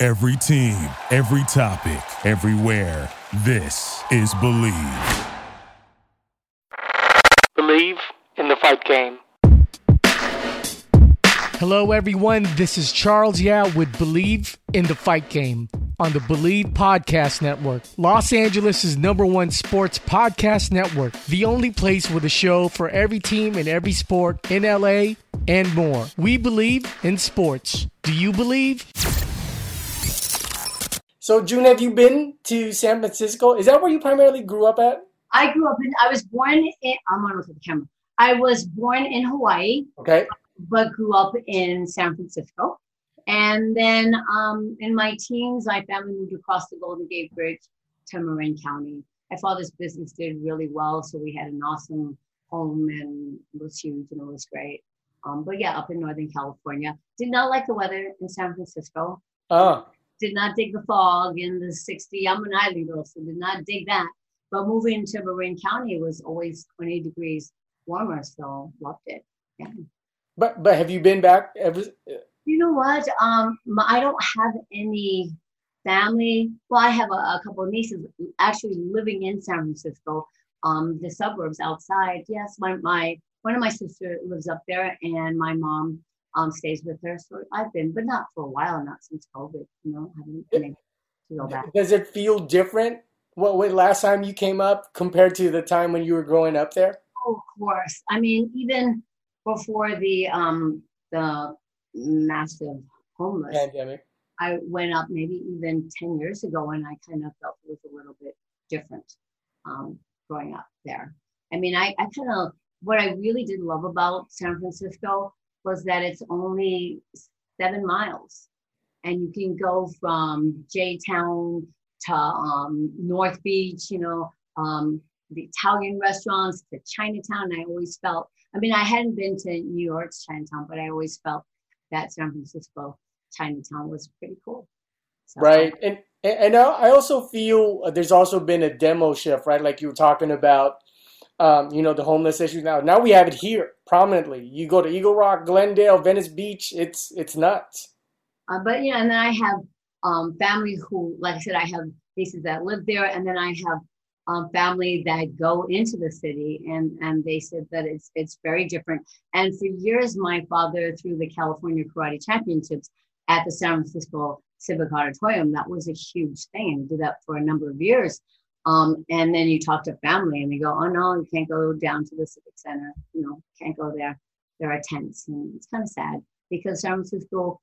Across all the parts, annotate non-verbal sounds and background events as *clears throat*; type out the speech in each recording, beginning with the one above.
Every team, every topic, everywhere. This is Believe. Believe in the fight game. Hello, everyone. This is Charles Yao with Believe in the Fight Game on the Believe Podcast Network, Los Angeles' number one sports podcast network, the only place with a show for every team and every sport in LA and more. We believe in sports. Do you believe? So, June, have you been to San Francisco? Is that where you primarily grew up at? I grew up in, I was born in, I'm on with the camera. I was born in Hawaii. Okay. But grew up in San Francisco. And then um, in my teens, my family moved across the Golden Gate Bridge to Marin County. My father's business did really well, so we had an awesome home and it was huge and it was great. Um, but yeah, up in Northern California. Did not like the weather in San Francisco. Oh. Did not dig the fog in the 60. I'm an girl, so did not dig that. But moving to Marin County was always 20 degrees warmer, so loved it. Yeah. But but have you been back ever? You know what? Um, I don't have any family. Well, I have a, a couple of nieces actually living in San Francisco, um, the suburbs outside. Yes, my my one of my sister lives up there, and my mom um stays with her. So I've been, but not for a while, not since COVID. You know, I haven't been able to go back. Does it feel different? What, what last time you came up compared to the time when you were growing up there? Oh, of course. I mean, even before the um the massive homeless pandemic. I went up maybe even 10 years ago and I kind of felt it was a little bit different um, growing up there. I mean, I, I kind of, what I really did love about San Francisco was that it's only seven miles and you can go from J Town to um, North Beach, you know, um, the Italian restaurants to Chinatown. I always felt, I mean, I hadn't been to New York's Chinatown, but I always felt that San Francisco Chinatown was pretty cool. So, right. And and I also feel uh, there's also been a demo shift, right? Like you were talking about, um, you know, the homeless issue now. Now we have it here prominently. You go to Eagle Rock, Glendale, Venice Beach. It's it's nuts. Uh, but yeah, and then I have um, family who, like I said, I have nieces that live there, and then I have um, family that go into the city, and and they said that it's it's very different. And for years, my father, through the California Karate Championships at the San Francisco Civic Auditorium, that was a huge thing, and did that for a number of years. Um, and then you talk to family, and they go, "Oh no, you can't go down to the Civic Center. You know, can't go there. There are tents, and it's kind of sad because San Francisco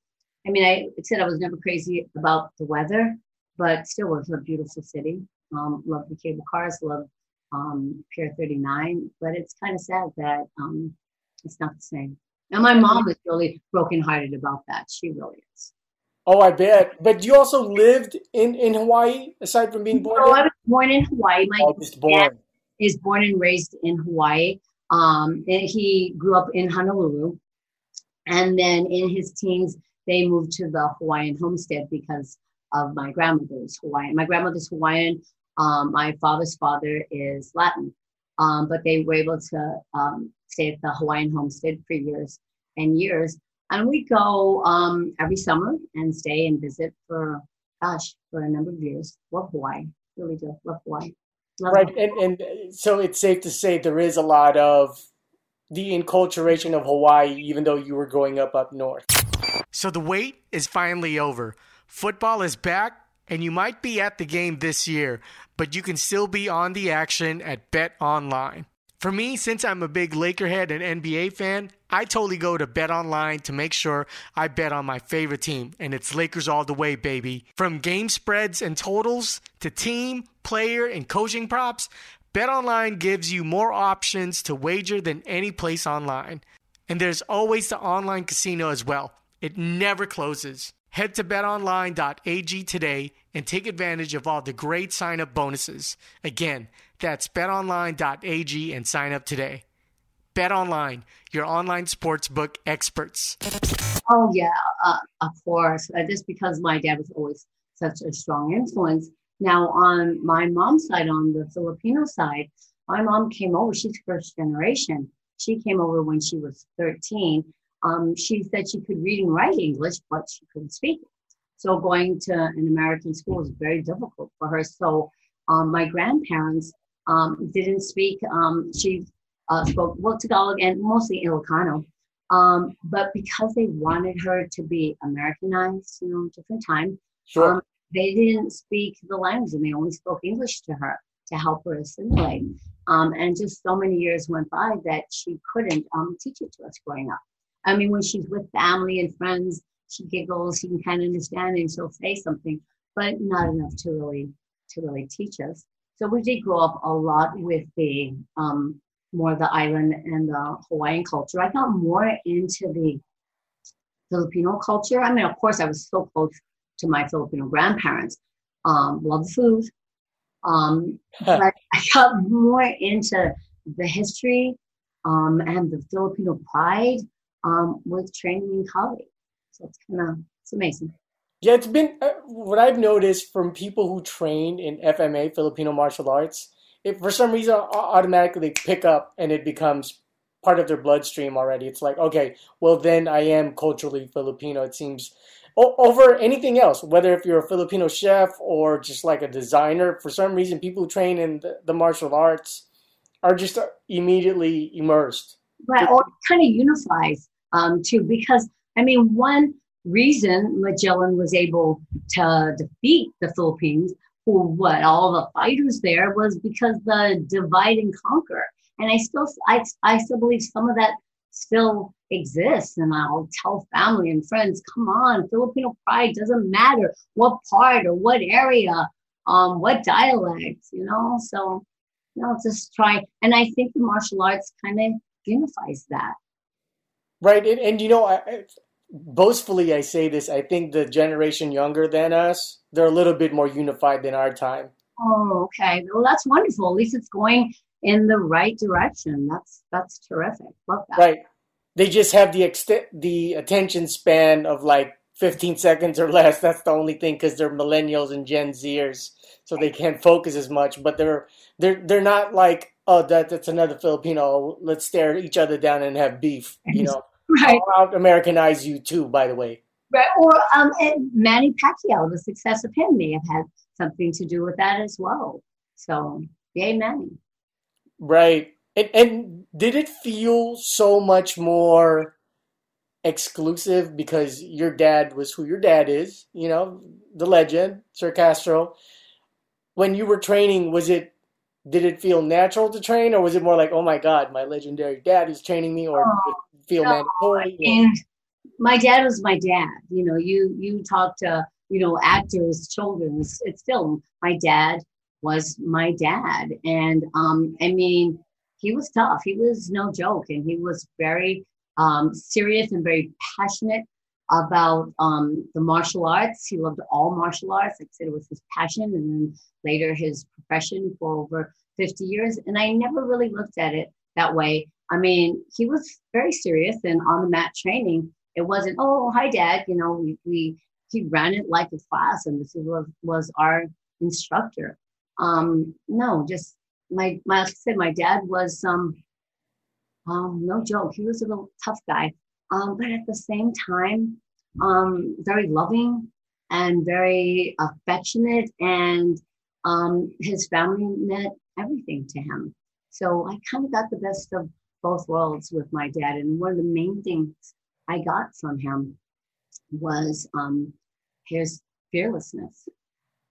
I mean, I said I was never crazy about the weather, but still was a beautiful city. Um, love the cable cars, love um, Pier 39, but it's kind of sad that um, it's not the same. And my mom is really brokenhearted about that. She really is. Oh, I bet. But you also lived in, in Hawaii aside from being born? No, I was born in Hawaii. My just born. is born and raised in Hawaii. Um, he grew up in Honolulu. And then in his teens, they moved to the Hawaiian homestead because of my grandmother's Hawaiian. My grandmother's Hawaiian. Um, my father's father is Latin, um, but they were able to um, stay at the Hawaiian homestead for years and years. And we go um, every summer and stay and visit for, gosh, for a number of years. Love Hawaii, really do. Love Hawaii. Love right, Hawaii. And, and so it's safe to say there is a lot of the enculturation of Hawaii, even though you were growing up up north. So the wait is finally over. Football is back, and you might be at the game this year, but you can still be on the action at Bet Online. For me, since I'm a big Lakerhead and NBA fan, I totally go to Bet Online to make sure I bet on my favorite team, and it's Lakers all the way, baby. From game spreads and totals to team, player, and coaching props, Bet Online gives you more options to wager than any place online. And there's always the online casino as well. It never closes. Head to betonline.ag today and take advantage of all the great sign up bonuses. Again, that's betonline.ag and sign up today. BetOnline, your online sportsbook experts. Oh, yeah, uh, of course. Uh, just because my dad was always such a strong influence. Now, on my mom's side, on the Filipino side, my mom came over. She's first generation. She came over when she was 13. Um, she said she could read and write English, but she couldn't speak it. So going to an American school was very difficult for her. So um, my grandparents um, didn't speak. Um, she uh, spoke well Tagalog and mostly Ilocano. Um, but because they wanted her to be Americanized, you know, different time, Sure. um, they didn't speak the language and they only spoke English to her to help her assimilate. Um, and just so many years went by that she couldn't um, teach it to us growing up. I mean, when she's with family and friends, she giggles, she can kind of understand and she'll say something, but not enough to really to really teach us. So we did grow up a lot with the um, more the island and the Hawaiian culture. I got more into the Filipino culture. I mean, of course, I was so close to my Filipino grandparents. Um, love the food. Um, but I got *laughs* more into the history um, and the Filipino pride um, with training in college. So it's kind of it's amazing. Yeah, it's been uh, what I've noticed from people who train in FMA, Filipino martial arts. If for some reason automatically they pick up and it becomes part of their bloodstream already. It's like, okay, well then I am culturally Filipino. It seems o- over anything else, whether if you're a Filipino chef or just like a designer. For some reason, people who train in the, the martial arts are just immediately immersed. Right, or kind of unifies um, too, because I mean, one reason Magellan was able to defeat the Philippines, who what all the fighters there, was because the divide and conquer. And I still, I, I still believe some of that still exists. And I'll tell family and friends, come on, Filipino pride doesn't matter what part or what area, um, what dialect, you know. So, you know, just try. And I think the martial arts kind of unifies that. Right, and, and you know, I, I, boastfully I say this. I think the generation younger than us, they're a little bit more unified than our time. Oh, okay. Well, that's wonderful. At least it's going in the right direction. That's that's terrific. Love that. Right. They just have the extent, the attention span of like 15 seconds or less. That's the only thing because they're millennials and Gen Zers, so they can't focus as much. But they're they're they're not like, oh, that that's another Filipino. Let's stare each other down and have beef. You know, Right. I'll Americanize you too. By the way. Right. Or um, and Manny Pacquiao, the success of him may have had something to do with that as well. So, yay, Manny. Right. And and did it feel so much more exclusive because your dad was who your dad is, you know, the legend, Sir Castro. When you were training, was it did it feel natural to train or was it more like, "Oh my god, my legendary dad is training me" or did it feel No, mandatory? And my dad was my dad. You know, you you talk to you know actors, children. It's, it's still my dad was my dad, and um, I mean, he was tough. He was no joke, and he was very um, serious and very passionate about um, the martial arts. He loved all martial arts. Like I said, it was his passion, and then later his profession for over 50 years. And I never really looked at it that way. I mean, he was very serious, and on the mat training, it wasn't, oh, hi, dad. You know, we, we he ran it like a class, and this was was our instructor. Um, no, just my my like I said, my dad was um, um, no joke. He was a little tough guy, um, but at the same time, um, very loving and very affectionate, and um, his family meant everything to him. So I kind of got the best of both worlds with my dad, and one of the main things I got from him was um, his fearlessness.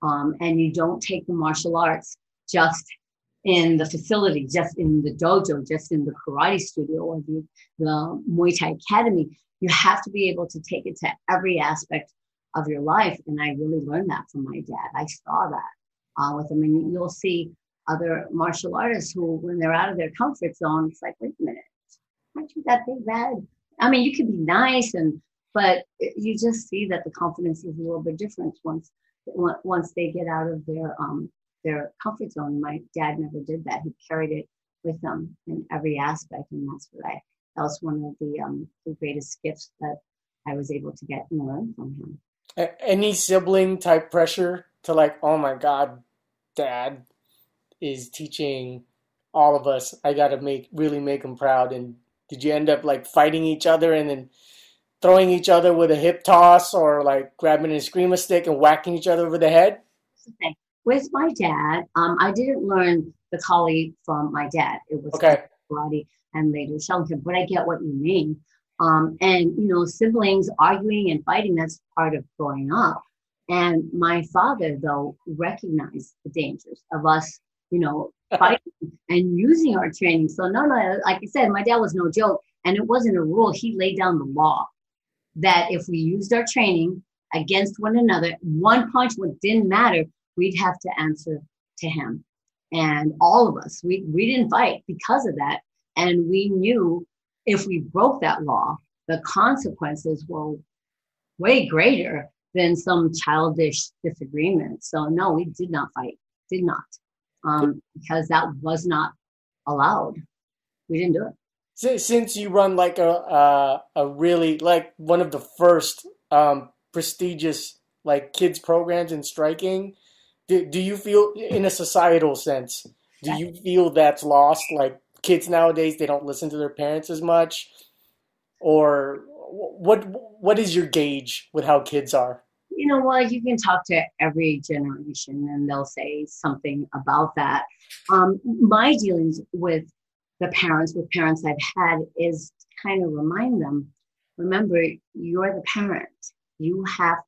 Um, and you don't take the martial arts just in the facility, just in the dojo, just in the karate studio or the, the Muay Thai Academy. You have to be able to take it to every aspect of your life. And I really learned that from my dad. I saw that uh, with him. And you'll see other martial artists who, when they're out of their comfort zone, it's like, wait a minute, aren't you that big bad? I mean, you could be nice and but you just see that the confidence is a little bit different once once they get out of their um their comfort zone. My dad never did that. He carried it with him in every aspect, and that's what I that was one of the um the greatest gifts that I was able to get and learn from him. Any sibling type pressure to like, oh my god, dad is teaching all of us. I got to make really make him proud. And did you end up like fighting each other and then throwing each other with a hip toss or like grabbing a screamer stick and whacking each other over the head? With my dad, um, I didn't learn the Kali from my dad. It was okay. karate and later Shaolin, but I get what you mean. Um, and you know, siblings arguing and fighting, that's part of growing up. And my father, though, recognized the dangers of us, you know, *laughs* fighting and using our training. So, no, no, like I said, my dad was no joke. And it wasn't a rule. He laid down the law that if we used our training against one another, one punch what didn't matter, we'd have to answer to him. And all of us, we, we didn't fight because of that. And we knew if we broke that law, the consequences were way greater than some childish disagreement. So no, we did not fight, did not, um, because that was not allowed. We didn't do it. Since you run like a uh, a really like one of the first um, prestigious like kids programs in striking, do, do you feel in a societal sense? Do you feel that's lost? Like kids nowadays, they don't listen to their parents as much, or what? What is your gauge with how kids are? You know what, you can talk to every generation and they'll say something about that. Um, my dealings with the parents, with parents I've had, is kind of remind them remember, you're the parent. You have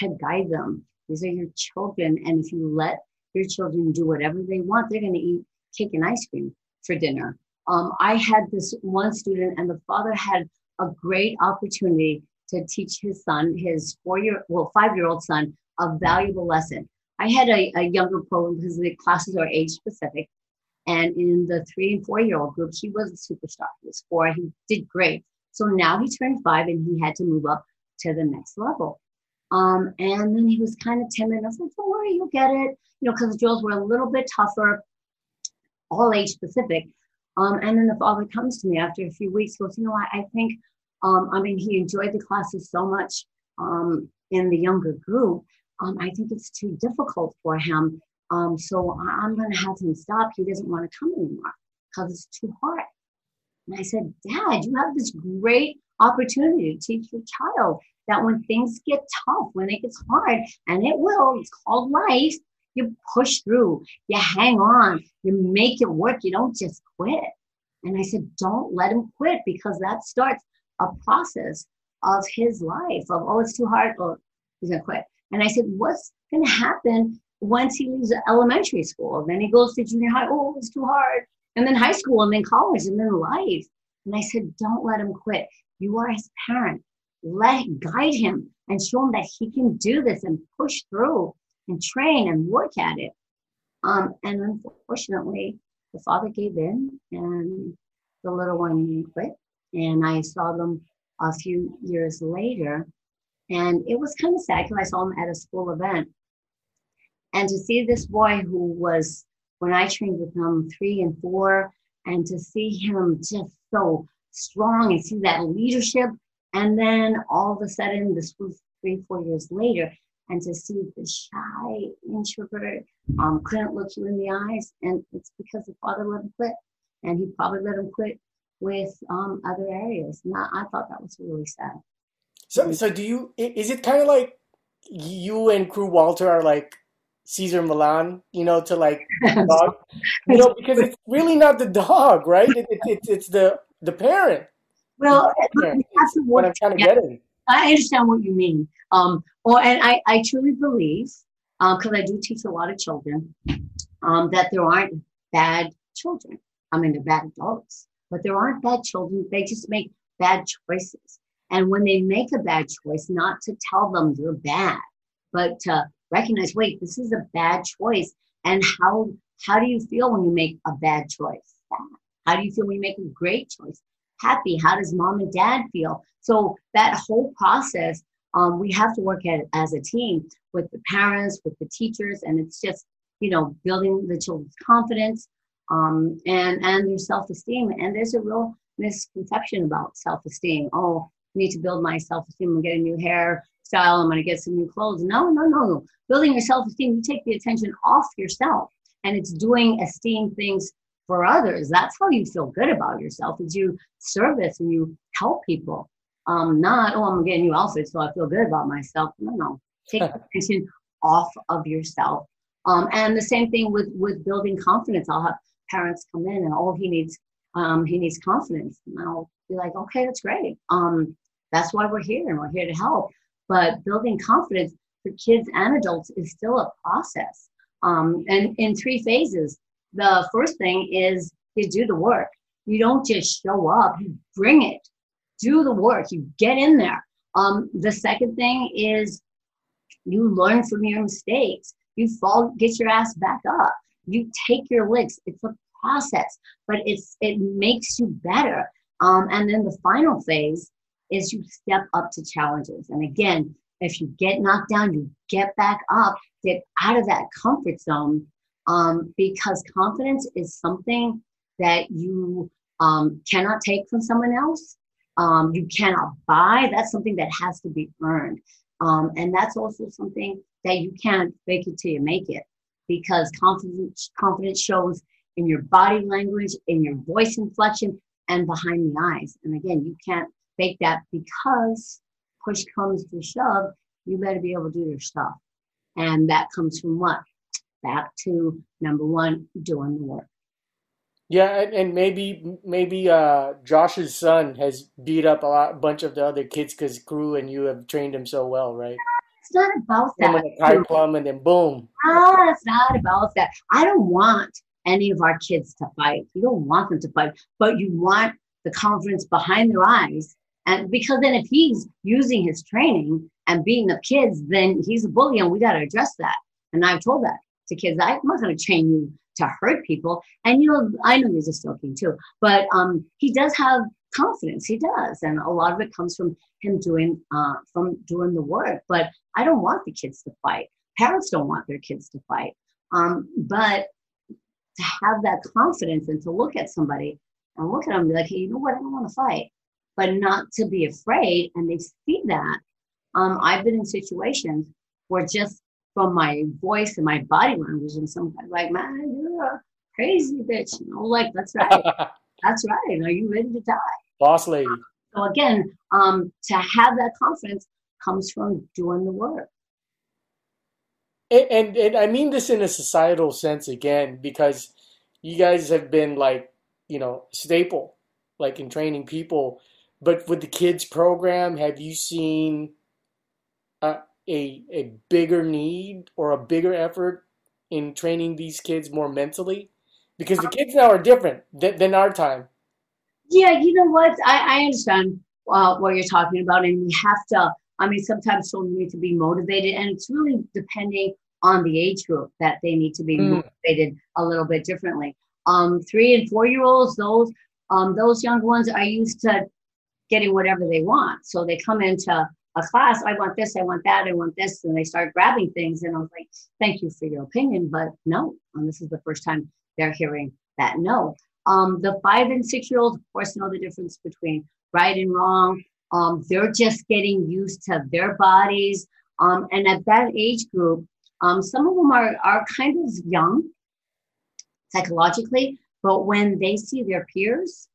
to guide them. These are your children. And if you let your children do whatever they want, they're going to eat cake and ice cream for dinner. Um, I had this one student, and the father had a great opportunity to teach his son, his four year, well, five year old son, a valuable lesson. I had a, a younger program because the classes are age specific. And in the three and four year old group, he was a superstar. He was four, he did great. So now he turned five and he had to move up to the next level. Um, and then he was kind of timid. I was like, don't worry, you'll get it. You know, because the drills were a little bit tougher, all age specific. Um, and then the father comes to me after a few weeks, goes, you know, I, I think um, I mean, he enjoyed the classes so much um, in the younger group. Um, I think it's too difficult for him. Um, so I'm going to have him stop. He doesn't want to come anymore because it's too hard. And I said, Dad, you have this great opportunity to teach your child that when things get tough, when it gets hard, and it will, it's called life, you push through, you hang on, you make it work, you don't just quit. And I said, don't let him quit because that starts a process of his life of oh it's too hard. Oh he's gonna quit. And i said what's gonna happen once he leaves elementary school? Then he goes to junior high. Oh it's too hard. And then high school and then college and then life. And i said don't let him quit. You are his parent. Let guide him and show him that he can do this and push through and train and work at it. Um, and unfortunately the father gave in and the little one quit and I saw them a few years later. And it was kind of sad because I saw them at a school event. And to see this boy who was, when I trained with him, three and four, and to see him just so strong and see that leadership. And then all of a sudden, this was three, four years later, and to see the shy introvert um, couldn't look you in the eyes. And it's because the father let him quit. And he probably let him quit with um, other areas. And I, I thought that was really sad. So, so do you? Is it kind of like you and Kru Walter are like Cesar Millan, you know, to like *laughs* dog, you know, because it's really not the dog, right? It, it, it it's the the parent. Well, the that's what I'm trying to get in. I understand what you mean. Um, or and I, I truly believe, um because um, I do teach a lot of children, um, that there aren't bad children. I mean, they're bad adults but there aren't bad children. They just make bad choices. And when they make a bad choice, not to tell them they're bad, but to recognize, wait, this is a bad choice. And how how do you feel when you make a bad choice? How do you feel when you make a great choice? happy? How does mom and dad feel? So that whole process, um, we have to work at as a team with the parents, with the teachers, and it's just you know building the children's confidence um, and and their self-esteem. And there's a real misconception about self-esteem. Oh, I need to build my self-esteem. I'm getting new hairstyle. I'm going to get some new clothes. No, no, no, no. Building your self-esteem, you take the attention off yourself, and it's doing esteem things for others. That's how you feel good about yourself. Is you service and you help people. Um, not oh, I'm getting new outfits, so I feel good about myself. No, no. *laughs* Take attention off of yourself. Um, and the same thing with with building confidence. I'll have parents come in and oh, he needs um, he needs confidence. And I'll be like, okay, that's great. Um, that's why we're here and we're here to help. But building confidence for kids and adults is still a process. Um, and in three phases. The first thing is you do the work. You don't just show up, you bring it. Do the work, you get in there. Um, the second thing is you learn from your mistakes. You fall, get your ass back up. You take your licks. It's a process, but it's it makes you better. Um, and then the final phase is you step up to challenges. And again, if you get knocked down, you get back up, get out of that comfort zone, um, because confidence is something that you um, cannot take from someone else. Um, you cannot buy. That's something that has to be earned. Um, and that's also something that you can't fake it till you make it because confidence, confidence shows in your body language, in your voice inflection, and behind the eyes. And again, you can't fake that because push comes to shove, you better be able to do your stuff. And that comes from what? Back to number one, doing the work. Yeah, and, maybe maybe uh, Josh's son has beat up a lot, a bunch of the other kids because Kru and you have trained him so well, right? It's not about that. And the plum, and then boom. Ah, it's not about that. I don't want any of our kids to fight. You don't want them to fight, but you want the confidence behind their eyes. And because then if he's using his training and beating up kids, then he's a bully and we got to address that. And I've told that to kids. I'm not going to train you to hurt people. And you know, I know he's a stoking too, but um, he does have confidence. He does, and a lot of it comes from him doing uh, from doing the work. But I don't want the kids to fight. Parents don't want their kids to fight. Um, but to have that confidence and to look at somebody and look at them and be like, hey, you know what? I don't want to fight, but not to be afraid. And they see that. Um, I've been in situations where just from my voice and my body language and some like, man, you're a crazy bitch. You know, like that's right. *laughs* that's right. Are you ready to die? Boss lady. So again, um, to have that confidence comes from doing the work. And, and, and I mean this in a societal sense again because you guys have been like you know staple like in training people. But with the kids program, have you seen a a, a bigger need or a bigger effort in training these kids more mentally? Because the kids now are different than, than our time. Yeah, you know what? I, I understand uh, what you're talking about, and we have to I mean, sometimes children need to be motivated, and it's really depending on the age group that they need to be mm. motivated a little bit differently. Um, three and four year olds, those um, those young ones are used to getting whatever they want. So they come into a class, I want this, I want that, I want this, and they start grabbing things. And I was like, thank you for your opinion, but no. And this is the first time they're hearing that no. Um, the five and six year olds, of course, know the difference between right and wrong. Um, they're just getting used to their bodies. Um, and at that age group, um, some of them are, are kind of young psychologically, but when they see their peers,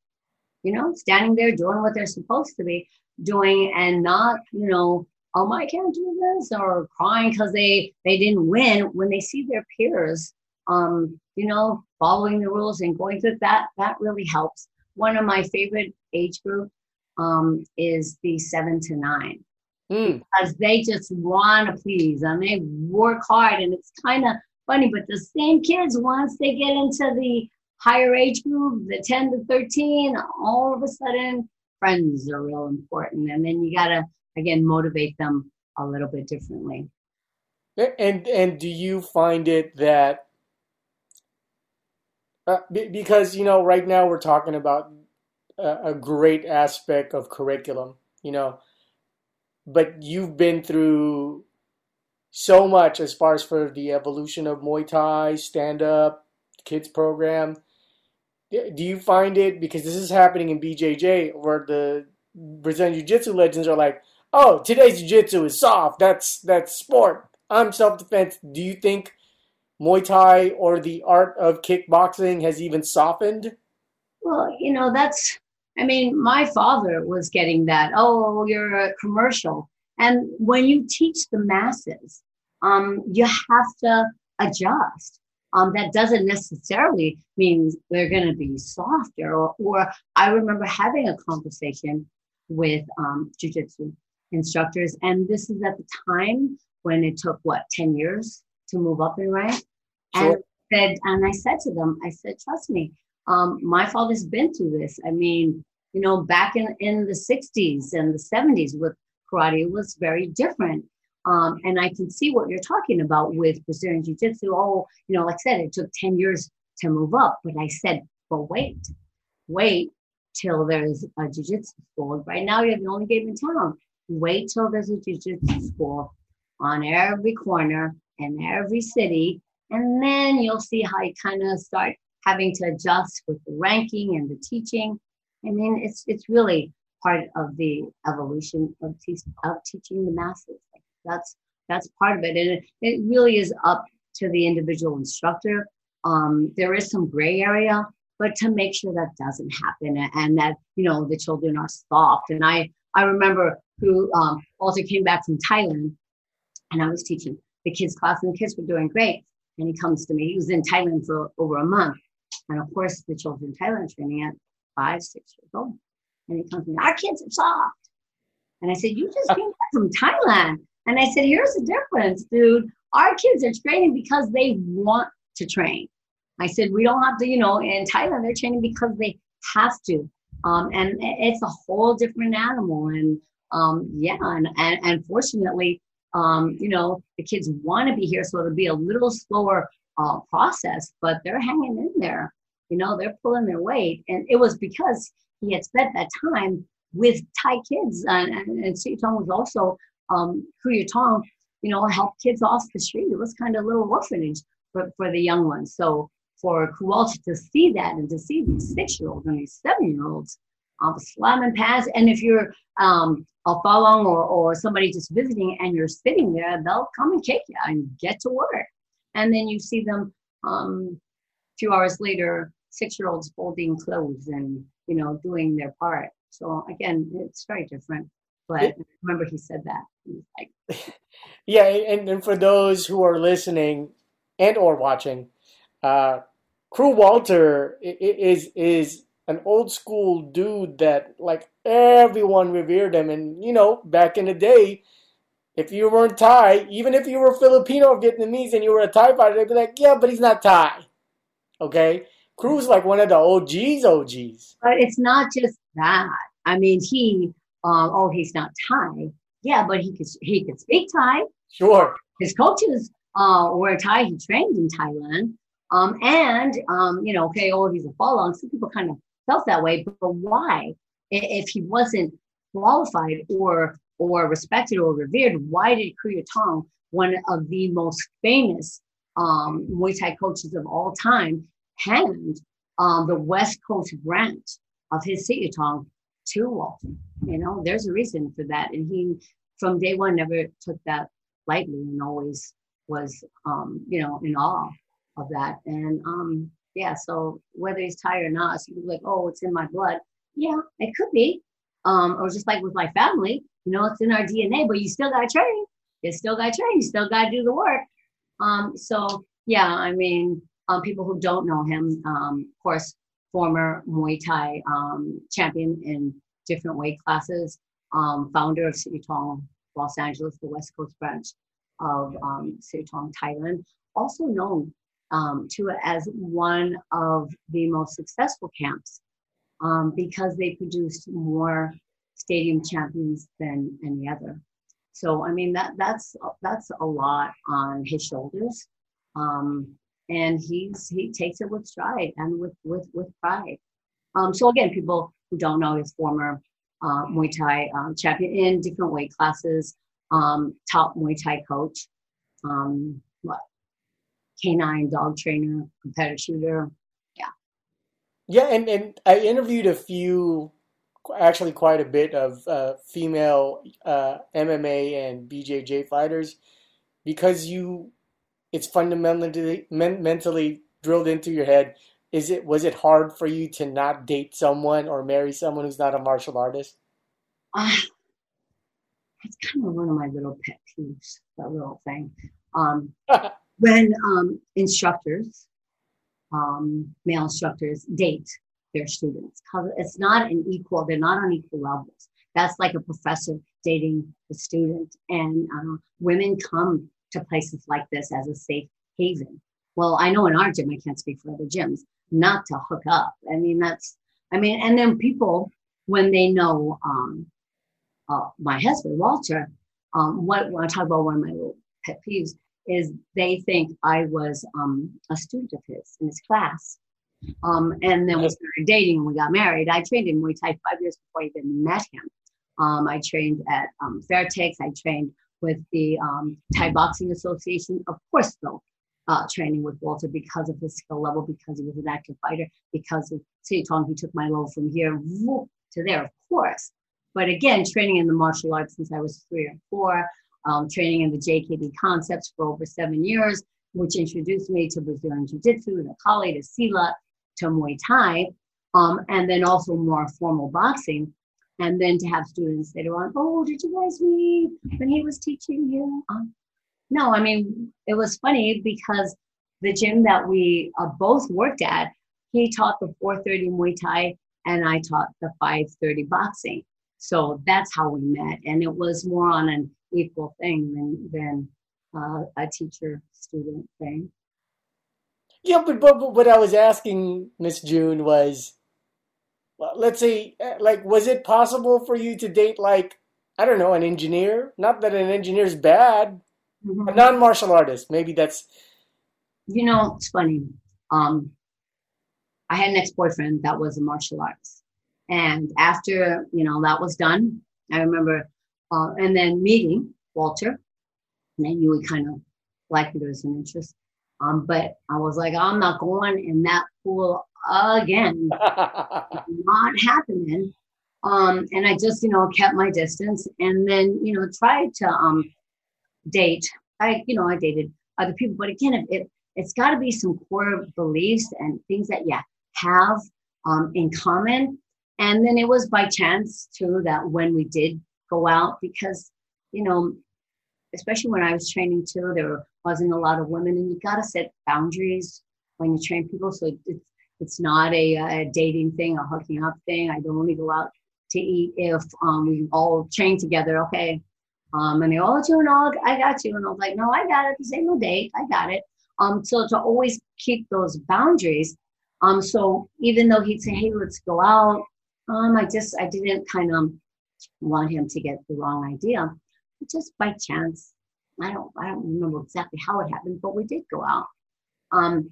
you know, standing there doing what they're supposed to be doing and not, you know, oh, I can't do this or crying because they, they didn't win, when they see their peers, um, you know, following the rules and going through that, that really helps. One of my favorite age groups um, is the seven to nine mm. because they just want to please and they work hard. And it's kind of funny, but the same kids, once they get into the higher age group, the 10 to 13, all of a sudden friends are real important. And then you got to, again, motivate them a little bit differently. And, and do you find it that, uh, because, you know, right now we're talking about a, a great aspect of curriculum, you know. But you've been through so much as far as for the evolution of Muay Thai, stand up, kids program. Do you find it because this is happening in BJJ where the Brazilian Jiu Jitsu legends are like, oh, today's Jiu Jitsu is soft. That's that's sport. I'm self defense. Do you think Muay Thai or the art of kickboxing has even softened? Well, you know, that's, I mean, my father was getting that. Oh, you're a commercial. And when you teach the masses, um, you have to adjust. Um, that doesn't necessarily mean they're going to be softer. Or, or I remember having a conversation with um, jujitsu instructors, and this is at the time when it took what 10 years to move up in rank. Sure. And said, and I said to them, I said, trust me, um, my father's been through this. I mean, you know, back in, in the 60s and the 70s with karate, it was very different. Um, and I can see what you're talking about with Brazilian Jiu Jitsu. Oh, you know, like I said, it took 10 years to move up. But I said, but wait, wait till there's a Jiu Jitsu school. Right now, you're the only game in town. Wait till there's a Jiu Jitsu school on every corner in every city. And then you'll see how you kind of start having to adjust with the ranking and the teaching. I mean, it's it's really part of the evolution of, te- of teaching the masses. That's that's part of it, and it, it really is up to the individual instructor. Um, there is some gray area, but to make sure that doesn't happen and that you know the children are soft. And I I remember who um, also came back from Thailand, and I was teaching the kids class, and the kids were doing great. And he comes to me. He was in Thailand for over a month, and of course, the children in Thailand training at five, six years old. And he comes to me, our kids are soft. And I said, you just *laughs* came back from Thailand. And I said, here's the difference, dude. Our kids are training because they want to train. I said, we don't have to, you know, in Thailand, they're training because they have to. Um, and it's a whole different animal. And um, yeah, and, and, and fortunately, um, you know, the kids want to be here, so it'll be a little slower uh, process, but they're hanging in there. You know, they're pulling their weight. And it was because he had spent that time with Thai kids. And, and, and Tong was also, um, Tong, you know, help kids off the street. It was kind of a little orphanage for, for the young ones. So for Kewalski to see that and to see these six year olds and these seven year olds um, slamming past, and if you're um, a falong or, or somebody just visiting and you're sitting there, they'll come and kick you and get to work and then you see them um, a few hours later six year olds folding clothes and you know doing their part. So again it's very different but it, remember he said that. He like, *laughs* yeah and, and for those who are listening and or watching uh kru walter is is an old school dude that like everyone revered him. And you know back in the day if you weren't Thai, even if you were Filipino or Vietnamese and you were a Thai fighter, they'd be like, yeah, but he's not Thai. Okay? Kru's like one of the OGs, OGs. But it's not just that. I mean, he, um, oh, he's not Thai. Yeah, but he could he could speak Thai. Sure. His coaches uh, were Thai. He trained in Thailand. Um, and um, you know, okay, oh, he's a falong. Some people kind of felt that way, but why? If he wasn't qualified or or respected or revered, why did Kru Yodtong, one of the most famous um, Muay Thai coaches of all time, hand um, the West Coast branch of his Sityodtong to Walton? You know, there's a reason for that. And he, from day one, never took that lightly and always was, um, you know, in awe of that. And um, yeah, so whether he's Thai or not, so like, oh, it's in my blood. Yeah, it could be. Um, or just like with my family, you know, it's in our DNA, but you still got to train. You still got to train. You still got to do the work. Um, so yeah, I mean, um, people who don't know him, um, of course, former Muay Thai um, champion in different weight classes, um, founder of Tong Los Angeles, the West Coast branch of um, Tong Thailand, also known um, to as one of the most successful camps um, because they produced more stadium champions than any other. So I mean that that's that's a lot on his shoulders, um, and he's he takes it with stride and with with with pride. Um, so again, people who don't know, his former uh, Muay Thai uh, champion in different weight classes, um, top Muay Thai coach, um, what, canine dog trainer, competitive shooter. Yeah. Yeah, and, and I interviewed a few, actually quite a bit of uh, female uh, MMA and BJJ fighters because you, it's fundamentally men, mentally drilled into your head. Is it was it hard for you to not date someone or marry someone who's not a martial artist? Uh, that's kind of one of my little pet peeves, that little thing. Um, *laughs* when um, instructors, um, male instructors, date their students, because it's not an equal, they're not on equal levels. That's like a professor dating the student. And uh, women come to places like this as a safe haven. Well, I know in our gym, I can't speak for other gyms, not to hook up. I mean, that's, I mean, and then people, when they know um, uh, my husband, Walter, um, what, when I talk about one of my pet peeves, is they think I was um, a student of his in his class. Um, and then we started dating and we got married. I trained in Muay Thai five years before I even met him. Um, I trained at um, Fairtex. I trained with the um, Thai Boxing Association. Of course, though, uh, training with Walter because of his skill level, because he was an active fighter, because of Tong, he took my level from here whoop, to there, of course. But again, training in the martial arts since I was three or four, um, training in the JKD concepts for over seven years, which introduced me to Brazilian Jiu Jitsu, to Kali, to Silat, to Muay Thai, um, and then also more formal boxing. And then to have students later on, oh, did you guys meet when he was teaching you? Um, no, I mean, it was funny because the gym that we uh, both worked at, he taught the 430 Muay Thai and I taught the 530 boxing. So that's how we met. And it was more on an equal thing than than uh, a teacher student thing. Yeah, but, but, but what I was asking Miss June was, well, let's say, uh, like, was it possible for you to date like I don't know an engineer? Not that an engineer is bad, mm-hmm. a non martial artist. Maybe that's. You know, it's funny. Um, I had an ex boyfriend that was a martial artist, and after you know that was done, I remember uh, and then meeting Walter, and I knew he kind of liked. There was an interest. Um, but I was like, I'm not going in that pool again. *laughs* not happening. Um, and I just, you know, kept my distance and then, you know, tried to um, date. I, you know, I dated other people, but again, it, it it's got to be some core beliefs and things that you have um, in common. And then it was by chance too that when we did go out because, you know, especially when I was training too, there wasn't a lot of women, and you got to set boundaries when you train people. So it's it's not a, a, dating thing, a hooking up thing. I don't only go out to eat if um, we all train together. Okay. Um, and they all you all I got you. And I was like, no, I got it. This ain't no date. I got it. Um, so to always keep those boundaries. Um, so even though he'd say, hey, let's go out, um, I just I didn't kind of want him to get the wrong idea. Just by chance, I don't I don't remember exactly how it happened, but we did go out. Um,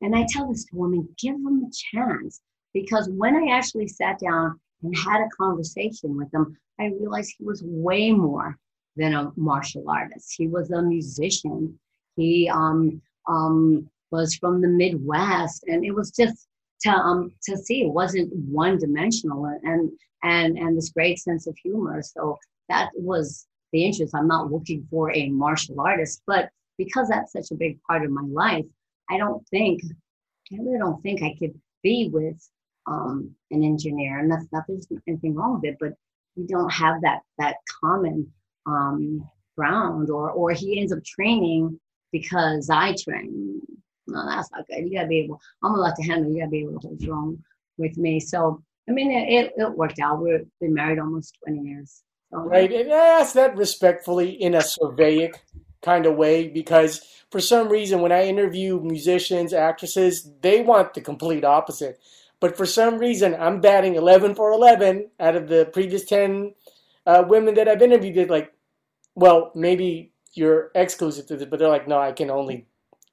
and I tell this to women, give them a chance because when I actually sat down and had a conversation with him, I realized he was way more than a martial artist. He was a musician. He um, um, was from the Midwest, and it was just to um, to see it wasn't one dimensional. And and and this great sense of humor. So that was the interest. I'm not looking for a martial artist, but because that's such a big part of my life, I don't think I really don't think I could be with um, an engineer. And that's not there's anything wrong with it, but we don't have that that common um, ground. Or or he ends up training because I train. No, that's not good. You gotta be able. I'm a lot to handle. You gotta be able to hold your own with me. So I mean, it, it worked out. We've been married almost 20 years. Right. And I ask that respectfully in a surveying kind of way because for some reason, when I interview musicians, actresses, they want the complete opposite. But for some reason, I'm batting 11 for 11 out of the previous 10 uh, women that I've interviewed. They're like, well, maybe you're exclusive to this, but they're like, no, I can only,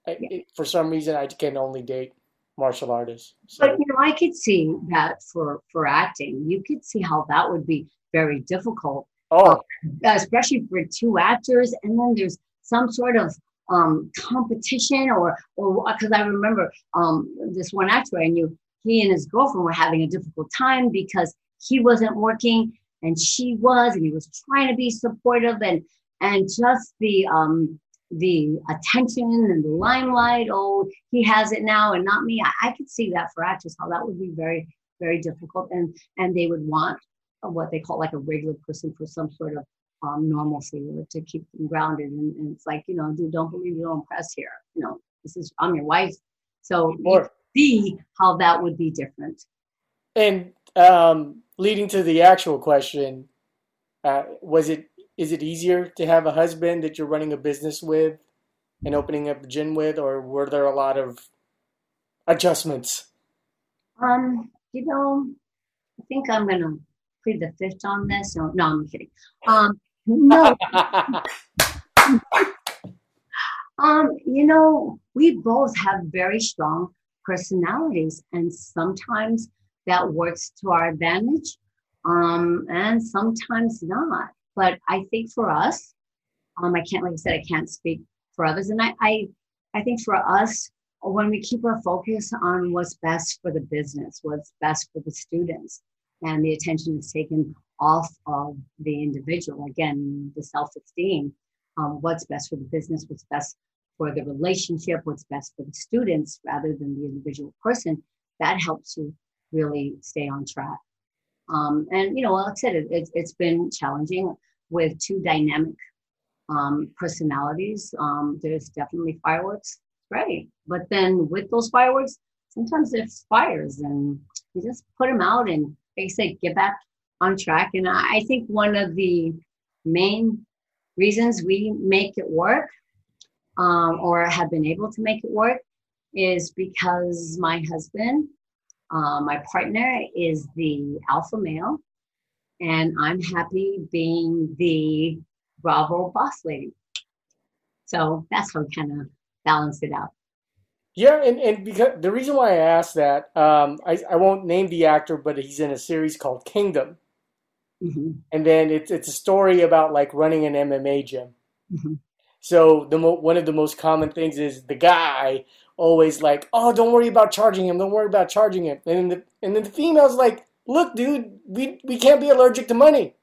I, for some reason, I can only date martial artists. So. But you know, I could see that for for acting, you could see how that would be very difficult, oh, especially for two actors, and then there's some sort of um, competition or or because I remember um, this one actor I knew, he and his girlfriend were having a difficult time because he wasn't working and she was, and he was trying to be supportive and and just the um, the attention and the limelight. Oh, he has it now and not me. I, I could see that for actors how that would be very very difficult, and and they would want what they call like a regular person for some sort of um, normalcy or to keep them grounded. And, and, it's like you know, dude, don't believe your own press here. You know, this is I'm your wife, so Sure. see how that would be different. and um, leading to the actual question, uh, was it is it easier to have a husband that you're running a business with and opening up a gym with, or were there a lot of adjustments? Um, you know, I think I'm gonna plead the fifth on this. No, no, I'm kidding. Um, no, *laughs* um, you know, we both have very strong personalities, and sometimes that works to our advantage, um, and sometimes not. But I think for us, um, I can't, like I said, I can't speak for others, and I, I, I think for us, when we keep our focus on what's best for the business, what's best for the students, and the attention is taken off of the individual, again, the self esteem, um, what's best for the business, what's best for the relationship, what's best for the students rather than the individual person, that helps you really stay on track. Um, and, you know, like I said, it, it's it's been challenging with two dynamic um, personalities. Um, there's definitely fireworks, great. But then with those fireworks, sometimes there's fires and you just put them out and, like say, get back on track. And I I think one of the main reasons we make it work um, or have been able to make it work is because my husband, uh, my partner, is the alpha male, and I'm happy being the Bravo boss lady. So that's how we kind of balance it out. Yeah, and, and because the reason why I asked that, um, I, I won't name the actor, but he's in a series called Kingdom. hmm And then it's it's a story about like running an MMA gym. hmm So the mo one of the most common things is the guy always like, "Oh, don't worry about charging him. Don't worry about charging him." And then the and then the female's like, "Look, dude, we we can't be allergic to money.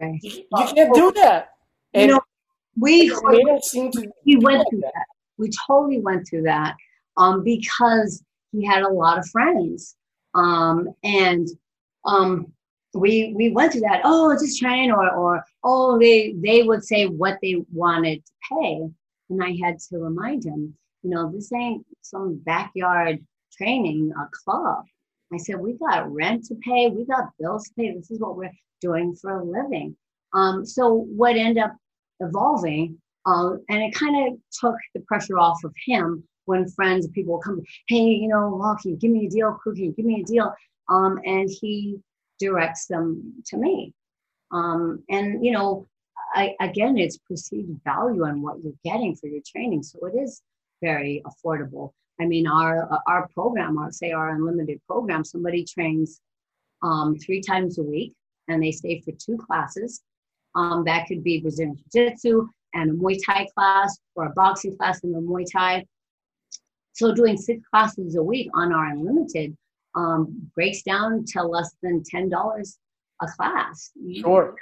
Right. You, you can't do that." You know, we they don't seem to we went through that. that. We totally went through that um, because he had a lot of friends, um, and um, we we went through that. Oh, just train, or or oh, they they would say what they wanted to pay, and I had to remind him, you know, this ain't some backyard training a club. I said we got rent to pay, we got bills to pay. This is what we're doing for a living. Um, so what ended up evolving um, and it kind of took the pressure off of him when friends people come, hey, you know, you give me a deal? Can give me a deal? Um, and he directs them to me. Um, and, you know, I, again, it's perceived value on what you're getting for your training. So it is very affordable. I mean, our our program, our say our unlimited program, somebody trains um, three times a week and they stay for two classes. Um, that could be Brazilian Jiu Jitsu and a Muay Thai class or a boxing class and a Muay Thai. So doing six classes a week on our unlimited um, breaks down to less than ten dollars a class. You- Sure.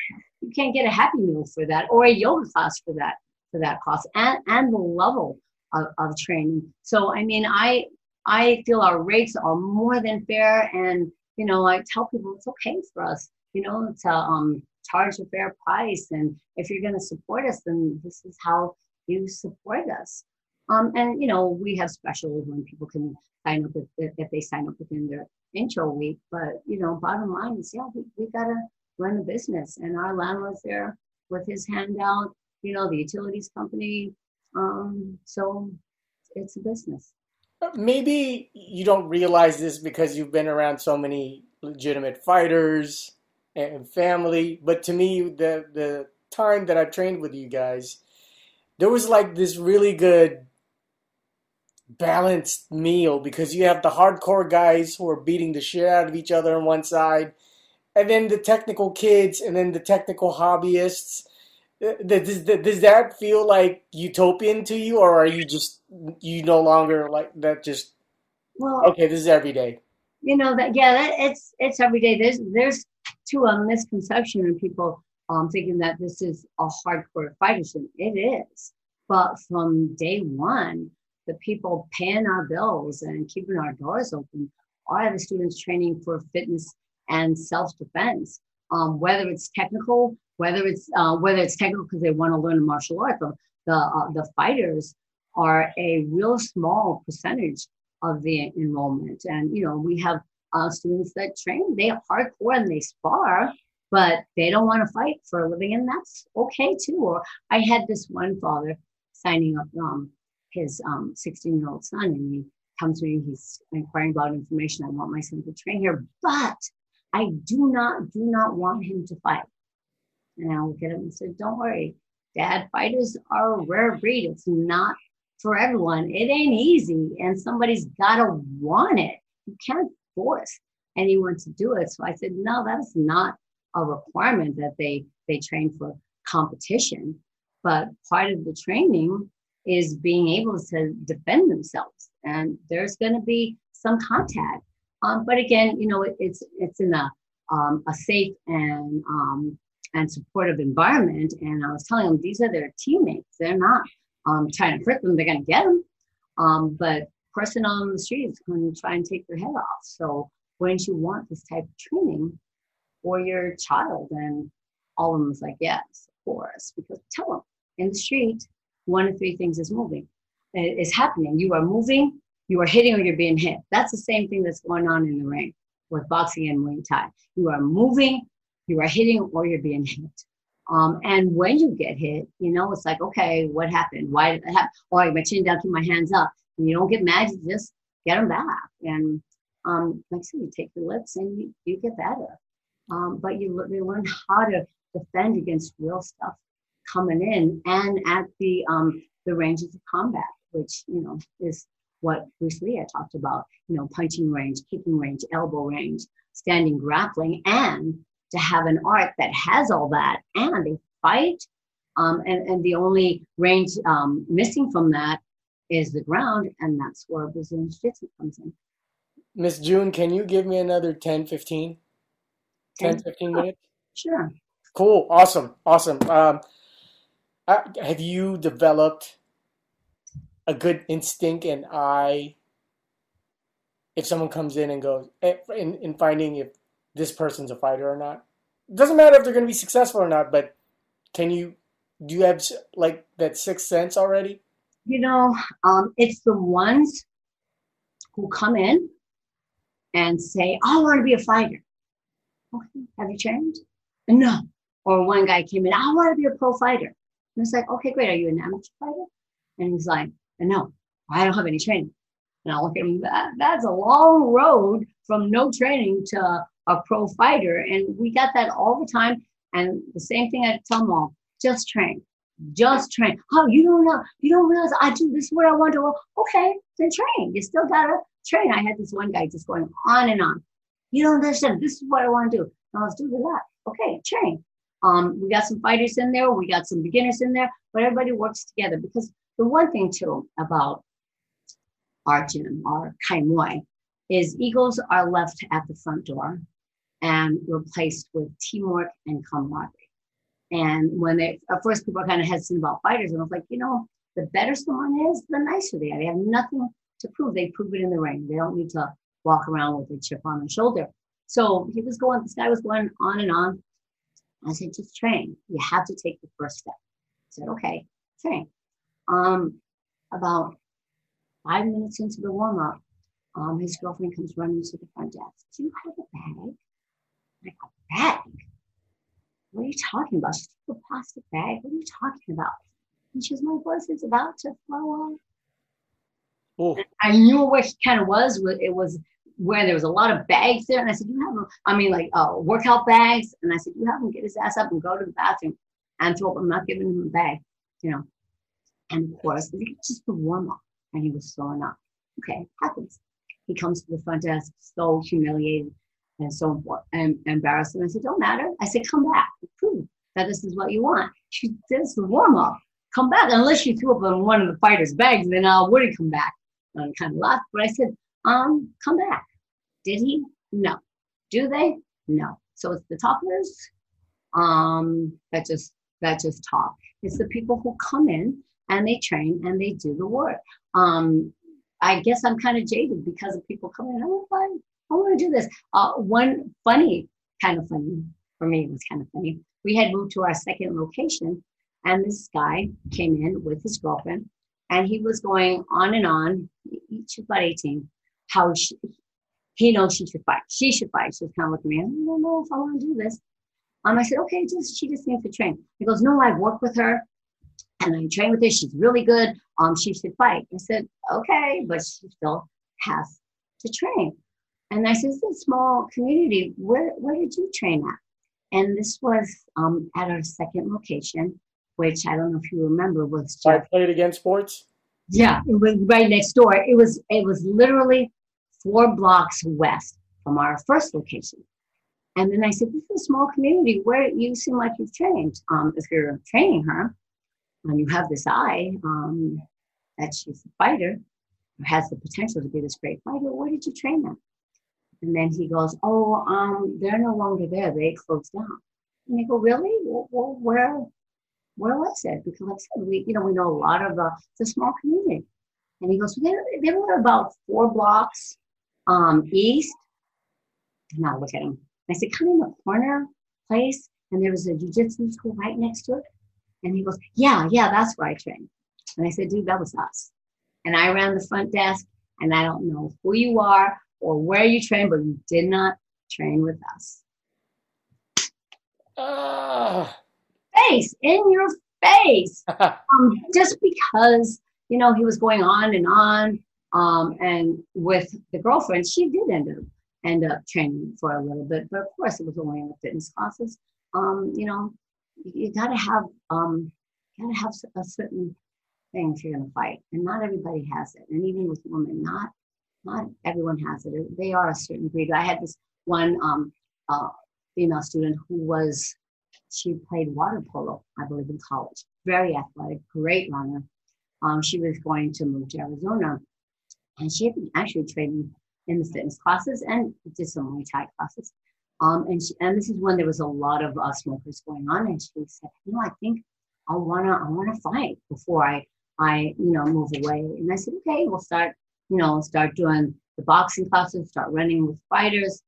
You can't get a Happy Meal for that or a yoga class for that for that cost and and the level of, of training. So I mean, I I feel our rates are more than fair, and you know, I tell people it's okay for us, you know, to um charge a fair price, and if you're going to support us, then this is how you support us. Um, and you know, we have specials when people can sign up if if they sign up within their intro week. But you know, bottom line is, yeah, we, we gotta run a business, and our landlord's there with his hand out. You know, the utilities company. Um, so it's a business. Maybe you don't realize this because you've been around so many legitimate fighters and family, but to me, the the time that I've trained with you guys, there was like this really good balanced meal because you have the hardcore guys who are beating the shit out of each other on one side, and then the technical kids, and then the technical hobbyists. Uh, does, does that feel like utopian to you, or are you just you no longer like that? Just well, okay, this is every day. You know that yeah, that, it's it's every day. There's there's to a misconception in people um, thinking that this is a hardcore fighter scene. It is, but from day one, the people paying our bills and keeping our doors open are the students training for fitness and self-defense. Um, whether it's technical, whether it's uh, whether it's technical because they want to learn martial art, the the, uh, the fighters are a real small percentage of the enrollment. And you know, we have uh, students that train, they are hardcore and they spar, but they don't want to fight for a living, and that's okay too. Or I had this one father signing up um, his 16 um, year old son, and he comes to me, he's inquiring about information. I want my son to train here, but I do not, do not want him to fight. And I look at him and said, Don't worry, dad, fighters are a rare breed. It's not for everyone. It ain't easy, and somebody's got to want it. You can't force anyone to do it. So I said, No, that's not a requirement that they they train for competition. But part of the training is being able to defend themselves. And there's going to be some contact. Um, but again, you know, it, it's it's in a um, a safe and um, and supportive environment. And I was telling them these are their teammates. They're not um, trying to hurt them. They're going to get them. Um, but person on the street is going to try and take their head off. So wouldn't you want this type of training for your child? And all of them was like, yes, of course. Because tell them in the street, one of three things is moving, is happening. You are moving, you are hitting, or you're being hit. That's the same thing that's going on in the ring with boxing and Muay Thai. You are moving, you are hitting, or you're being hit. Um, and when you get hit, you know, it's like, okay, what happened? Why did that happen? Oh, I my chin down, keep my hands up. And you don't get mad, you just get them back. And um, like I said, you take the lips and you, you get better. Um, but you, you learn how to defend against real stuff coming in and at the um, the ranges of combat, which you know is what Bruce Lee had talked about. You know, punching range, kicking range, elbow range, standing grappling, and to have an art that has all that and a fight. Um, and, and the only range um, missing from that is the ground, and that's where Brazilian Jiu-Jitsu comes in. Miss June, can you give me another 10, 15? 10, 15 minutes? Sure. Cool. Awesome. Awesome. Um, have you developed a good instinct and eye if someone comes in and goes eh, in, in finding if this person's a fighter or not? It doesn't matter if they're going to be successful or not, but can you do you have like that sixth sense already? You know, um, it's the ones who come in and say, oh, I want to be a fighter. Okay, have you trained? No. Or one guy came in, I want to be a pro fighter. And it's like, okay, great. Are you an amateur fighter? And he's like, no, I don't have any training. And I look at him, that, that's a long road from no training to a pro fighter. And we got that all the time. And the same thing I tell them just train. Just train. Oh, you don't know, you don't realize I do this is what I want to. Okay, then train. You still gotta train. I had this one guy just going on and on. You don't understand. This is what I want to do. Now let's do that. Okay, train. Um, we got some fighters in there. We got some beginners in there, but everybody works together because the one thing too about our gym, our Kai Muay, is egos are left at the front door and replaced with teamwork and camaraderie. And when they, at first people kind of hesitant about fighters, and I was like, you know, the better someone is, the nicer they are. They have nothing to prove. They prove it in the ring. They don't need to walk around with a chip on their shoulder. So he was going, this guy was going on and on. I said, just train. You have to take the first step. I said, okay, train. Um, about five minutes into the warm up, um, his girlfriend comes running to the front desk. Do you have a bag? Like a bag? What are you talking about? She's a plastic bag. What are you talking about? And she's my voice is about to flow Oh. I knew where he kind of was. It was where there was a lot of bags there. And I said, You have them, I mean, like uh, workout bags. And I said, You have him get his ass up and go to the bathroom and throw up. I'm not giving him a bag, you know. And of course, just the warm up. and he was throwing up. Okay, happens. He comes to the front desk, so humiliated and so embarrassed. And I said, "Don't matter." I said, "Come back, prove that this is what you want." She "This is warm up. Come back, unless you threw up on one of the fighters' bags, then I wouldn't come back." And I kind of laughed, but I said, "Um, come back." Did he? No. Do they? No. So it's the talkers um, that just that just talk. It's the people who come in and they train and they do the work. Um, I guess I'm kind of jaded because of people coming in. Oh, I, I want to do this. Uh, one funny, kind of funny for me, it was kind of funny. We had moved to our second location, and this guy came in with his girlfriend, and he was going on and on. She's about 18. How she, he knows she should fight. She should fight. She was kind of looking at me. I don't know if I want to do this. Um, I said, okay, just she just needs to train. He goes, no, I've worked with her and I trained with her. She's really good. Um, she should fight. I said, okay, but she still has to train. And I said, it's a small community. Where where did you train at? And this was um, at our second location, which I don't know if you remember was. Just, I played against sports. Yeah, it was right next door. It was it was literally four blocks west from our first location. And then I said, This is a small community where you seem like you've trained. Um, if you're training her and you have this eye um, that she's a fighter, or has the potential to be this great fighter, where did you train them? And then he goes, Oh, um, they're no longer there. They closed down. And I go, Really? Well, where where was it? Because like I said, we you know, we know a lot of a small community. And he goes, well, they, they were about four blocks um, east. And I'll look at him. I said, come in the corner place. And there was a jujitsu school right next to it. And he goes, yeah, yeah, that's where I train. And I said, dude, that was us. And I ran the front desk and I don't know who you are or where you train, but you did not train with us. Uh. Face in your face. *laughs* um, just because, you know, he was going on and on um, and with the girlfriend, she did end up end up training for a little bit, but of course it was only in the fitness classes. Um, you know, you, you gotta have um, gotta have a certain thing if you're gonna fight, and not everybody has it. And even with women, not not everyone has it. They are a certain breed. I had this one um, uh, female student who was she played water polo, I believe, in college. Very athletic, great runner. Um, she was going to move to Arizona and she had been actually training in the fitness classes and did some Muay Thai classes. Um, and she, and this is when there was a lot of uh, smokers going on, and she said, "You know, I think I wanna I wanna fight before I I you know move away." And I said, "Okay, we'll start you know start doing the boxing classes, start running with fighters,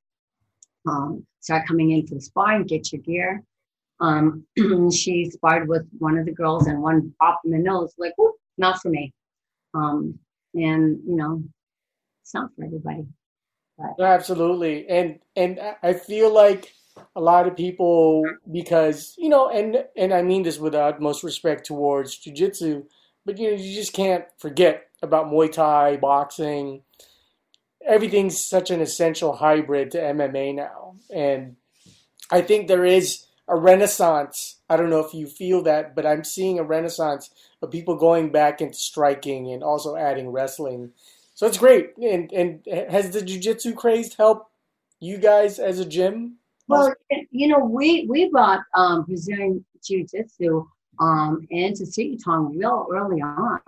um, start coming in for the sparring, get your gear." Um, *clears throat* she sparred with one of the girls, and one popped in the nose, like, not for me. Um, and you know it's not for everybody but. absolutely and and i feel like a lot of people because you know and and i mean this with the utmost respect towards jiu-jitsu but you know you just can't forget about muay thai boxing everything's such an essential hybrid to mma now and i think there is a renaissance i don't know if you feel that but i'm seeing a renaissance of people going back into striking and also adding wrestling. So it's great. And and has the jujitsu craze helped you guys as a gym? Well, you know, we we brought um, Brazilian jiu-jitsu um, into Tong real early on.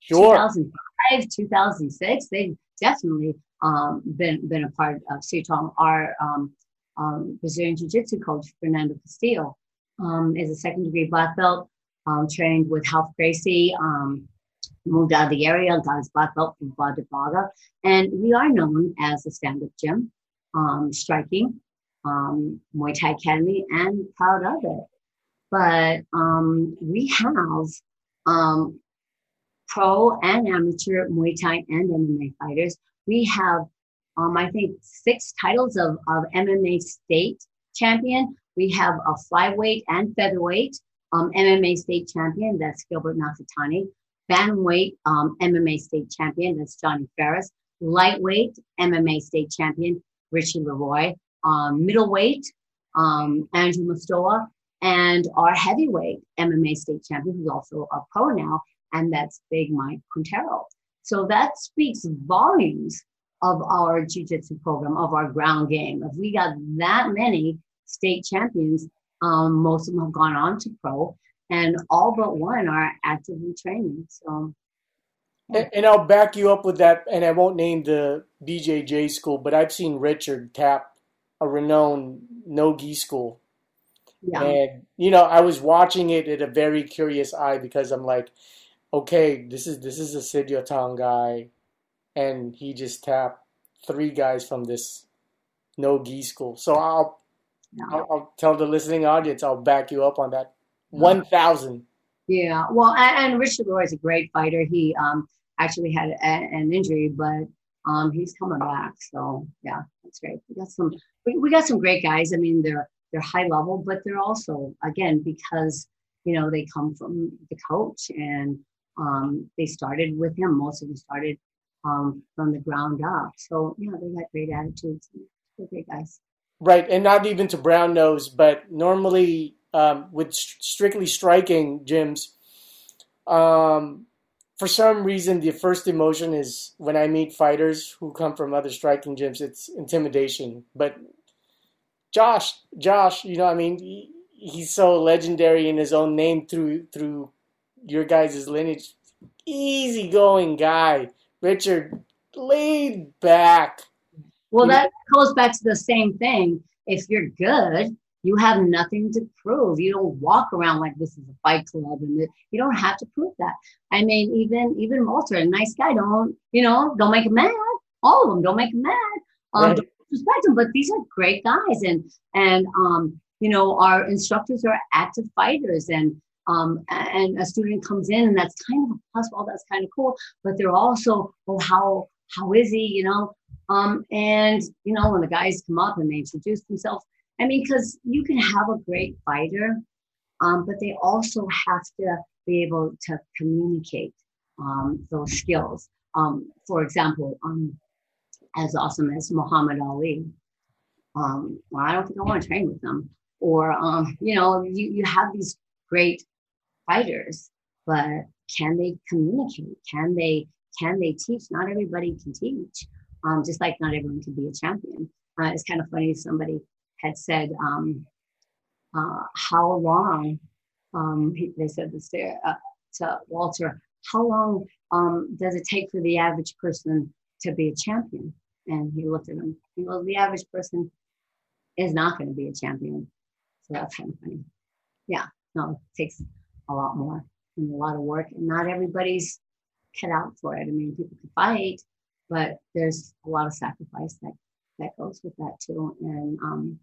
Sure. 2005, 2006, they've definitely um, been been a part of Tong. Our um, um, Brazilian Jiu-Jitsu coach, Fernando Castillo, um, is a second degree black belt um, trained with Ralph Gracie, um, moved out of the area, got his black belt from Bada Braga. And we are known as a stand up gym, um, striking, um, Muay Thai Academy, and proud of it. But we have pro and amateur Muay Thai and MMA fighters. We have, um, I think, six titles of, of MMA state champion. We have a flyweight and featherweight um, MMA state champion, that's Gilbert Nakatani. Bantamweight um, MMA state champion, that's Johnny Ferris. Lightweight MMA state champion, Richie Leroy. Um, middleweight, um, Andrew Mastoa. And our heavyweight MMA state champion, who's also a pro now, and that's Big Mike Quintero. So that speaks volumes of our jiu-jitsu program, of our ground game. If we got that many state champions, um, most of them have gone on to pro, and all but one are actively training. So, and, and I'll back you up with that. And I won't name the BJJ school, but I've seen Richard tap a renowned no gi school. Yeah. And you know, I was watching it at a very curious eye because I'm like, okay, this is this is a Sityodtong guy, and he just tapped three guys from this no gi school. So I'll. I'll, I'll tell the listening audience, I'll back you up on that. One thousand. Yeah, well, and, and Richard Loy is a great fighter. He um actually had a, an injury, but um he's coming back. So yeah, that's great. We got some we, we got some great guys. I mean, they're they're high level, but they're also again because you know they come from the coach and um, they started with him. Most of them started um, from the ground up. So yeah, they got great attitudes. They're great guys. Right, and not even to brown nose, but normally um, with strictly striking gyms, um, for some reason the first emotion is when I meet fighters who come from other striking gyms, it's intimidation. But Josh, Josh, you know, I mean, he, he's so legendary in his own name through through your guys' lineage. Easygoing guy, Richard, laid back. Well, that goes back to the same thing. If you're good, you have nothing to prove. You don't walk around like this is a fight club, and you don't have to prove that. I mean, even even Walter, a nice guy, don't you know? Don't make him mad. All of them, don't make him mad. Um, right. respect them, but these are great guys, and and um, you know, our instructors are active fighters, and um, and a student comes in, and that's kind of a plus. Well, that's kind of cool, but they're also, well, how how is he? You know, um, and you know, when the guys come up and they introduce themselves, I mean, because you can have a great fighter, um, but they also have to be able to communicate um, those skills. Um, for example, um, as awesome as Muhammad Ali, um, well, I don't think I want to train with them. Or you know, you you have these great fighters, but can they communicate? Can they can they teach? Not everybody can teach. Um, just like not everyone can be a champion. Uh, it's kind of funny. Somebody had said, um, uh, "How long?" Um, they said this to, uh, to Walter. How long um, does it take for the average person to be a champion? And he looked at him. He goes, "The average person is not going to be a champion." So that's kind of funny. Yeah, no, it takes a lot more and a lot of work, and not everybody's cut out for it. I mean, people can fight, but there's a lot of sacrifice that that goes with that too, and um,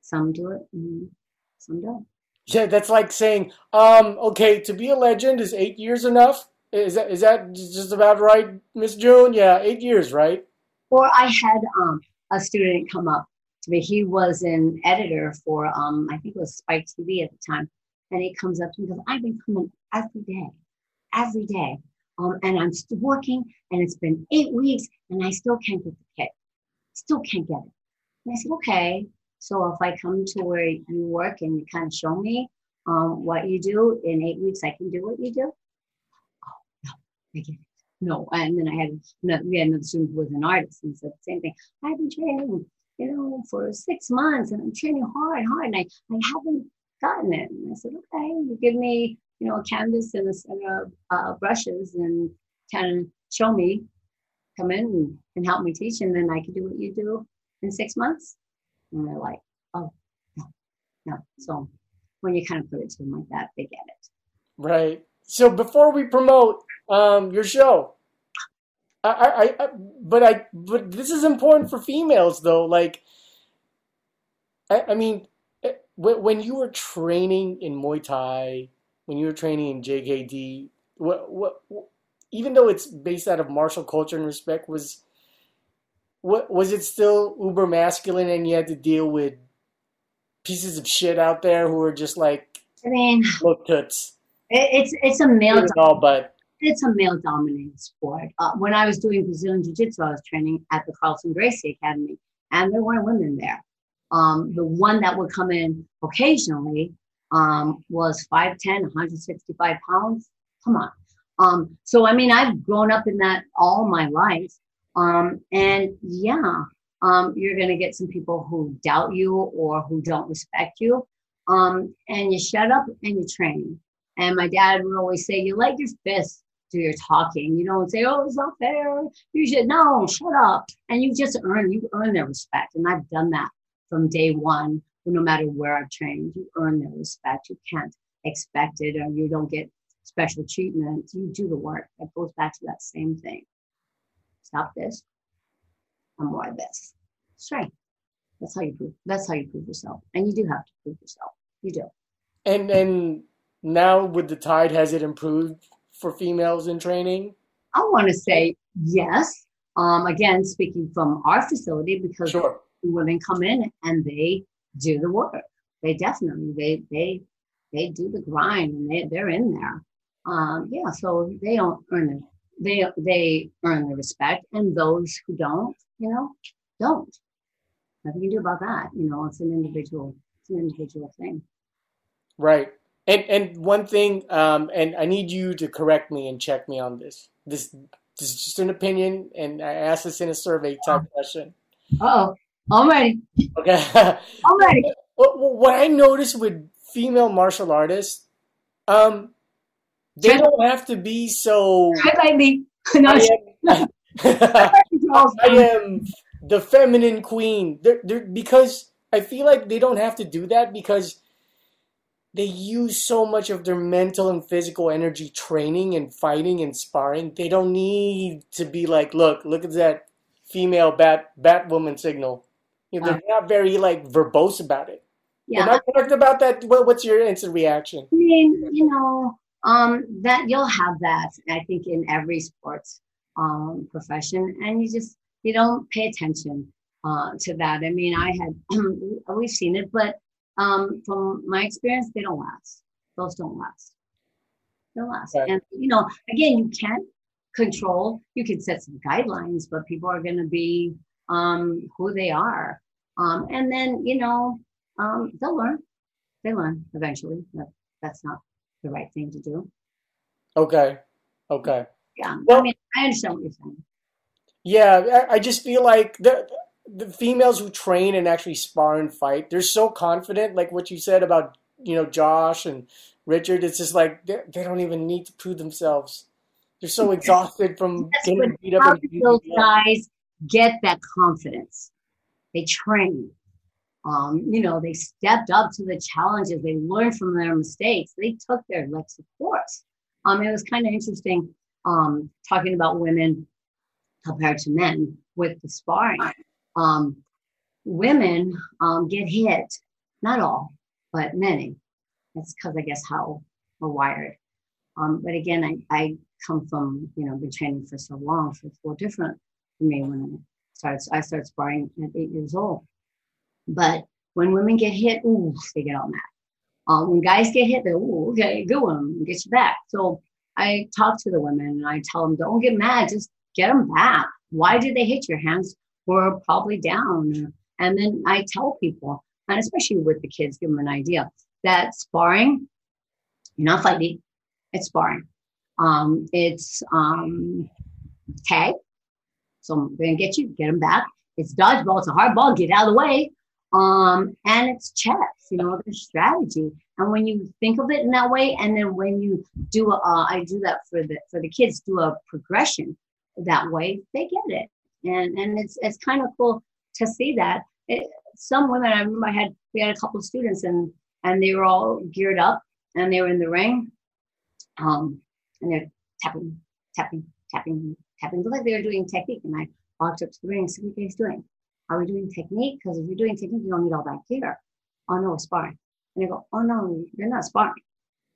some do it and some don't. Yeah, that's like saying, um, okay, to be a legend is eight years enough. Is that is that just about right, Miss June? Yeah, eight years, right? Or I had um, a student come up to me. He was an editor for um, I think it was Spike TV at the time, and he comes up to me and goes, I've been coming every day, every day. Um, and I'm still working and it's been eight weeks and I still can't get the kit. Still can't get it. And I said, okay. So if I come to where you work and you kind of show me um, what you do in eight weeks, I can do what you do. Oh, no, I get it. No. And then I had another, we had another student who was an artist and said the same thing. I've been training, you know, for six months and I'm training hard, hard. And I, I haven't gotten it. And I said, okay, you give me, you know, a canvas and a set of uh, brushes and kind of show me, come in and, and help me teach, and then I can do what you do in six months. And they're like, oh, no, no. So when you kind of put it to them like that, they get it. Right. So before we promote um, your show, I, I, I, but I, but this is important for females though. Like, I, I mean, when you were training in Muay Thai, when you were training in JKD, what, what, even though it's based out of martial culture and respect, was what was it still uber masculine and you had to deal with pieces of shit out there who were just like I mean look toots. It's it's a male all, but it's a male dominated sport. Uh, when I was doing Brazilian Jiu Jitsu, I was training at the Carlson Gracie Academy, and there weren't women there. Um, the one that would come in occasionally um, was 5'10, 165 pounds. Come on. Um, so I mean, I've grown up in that all my life. Um, and yeah, um, you're going to get some people who doubt you or who don't respect you. Um, and you shut up and you train. And my dad would always say, you let your fists do your talking. You don't say, oh, it's not fair. You should, no, shut up. And you just earn, you earn their respect. And I've done that from day one, no matter where I've trained, you earn their respect. You can't expect it or you don't get special treatment. You do the work. That goes back to that same thing. Stop this. I'm more of this. Strength. That's how you prove. That's how you prove yourself, and you do have to prove yourself. You do. And and now with the tide, has it improved for females in training? I want to say yes. Um, again, speaking from our facility, because sure. Women come in and they do the work. They definitely they they they do the grind and they they're in there. Um, yeah, so they don't earn it. They they earn the respect, and those who don't, you know, don't. Nothing you can do about that. You know, it's an individual. It's an individual thing. Right. And and one thing, um, and I need you to correct me and check me on this. This, this is just an opinion, and I asked this in a survey type oh. question. Uh oh. I'm ready. Okay. *laughs* I'm ready. *laughs* What, what I notice with female martial artists, um, they don't have to be so. Hi, *laughs* baby. No, I, am, I am the feminine queen. They're, they're, because I feel like they don't have to do that because they use so much of their mental and physical energy training and fighting and sparring. They don't need to be like, look, look at that female bat Batwoman signal. You know, they're uh. not very like verbose about it. Yeah. Am I correct about that? What's your instant reaction? I mean, you know, um, that you'll have that. I think in every sports um, profession, and you just you don't pay attention uh, to that. I mean, I had *clears throat* we've seen it, but um, from my experience, they don't last. Those don't last. They don't last. Right. And you know, again, you can't control. You can set some guidelines, but people are going to be um, who they are. Um, and then you know, um, they'll learn. They learn eventually. That that's not the right thing to do. Okay. Okay. Yeah. Well, I mean, I understand what you're saying. Yeah, I just feel like the the females who train and actually spar and fight, they're so confident. Like what you said about you know Josh and Richard, it's just like they, they don't even need to prove themselves. They're so *laughs* exhausted from That's getting beat up. Those guys get that confidence? They train. Um, you know, they stepped up to the challenges. They learned from their mistakes. They took their of course. Um, it was kind of interesting um, talking about women compared to men with the sparring. Um, women um, get hit, not all, but many. That's because I guess how we're wired. Um, but again, I, I come from, you know, been training for so long, for little different for me when I started, I started sparring at eight years old. But when women get hit, ooh, they get all mad. Um, when guys get hit, they're, ooh, okay, good one, get you back. So I talk to the women and I tell them, don't get mad, just get them back. Why did they hit your hands? Were probably down. And then I tell people, and especially with the kids, give them an idea that sparring, you're not fighting, it's sparring. Um, it's um, tag. So I'm going to get you, get them back. It's dodgeball. It's a hard ball. Get out of the way. Um, and it's chess, you know, there's strategy. And when you think of it in that way, and then when you do, a, uh, I do that for the for the kids, do a progression that way, they get it, and and it's it's kind of cool to see that. It, some women, I remember I had we had a couple of students, and and they were all geared up, and they were in the ring, um, and they're tapping, tapping, tapping, tapping, look like they were doing technique. And I walked up to the ring and said, "What are you guys doing?" Are we doing technique? Because if you're doing technique, you don't need all that gear. Oh no, sparring. And they go, oh no, you're not sparring.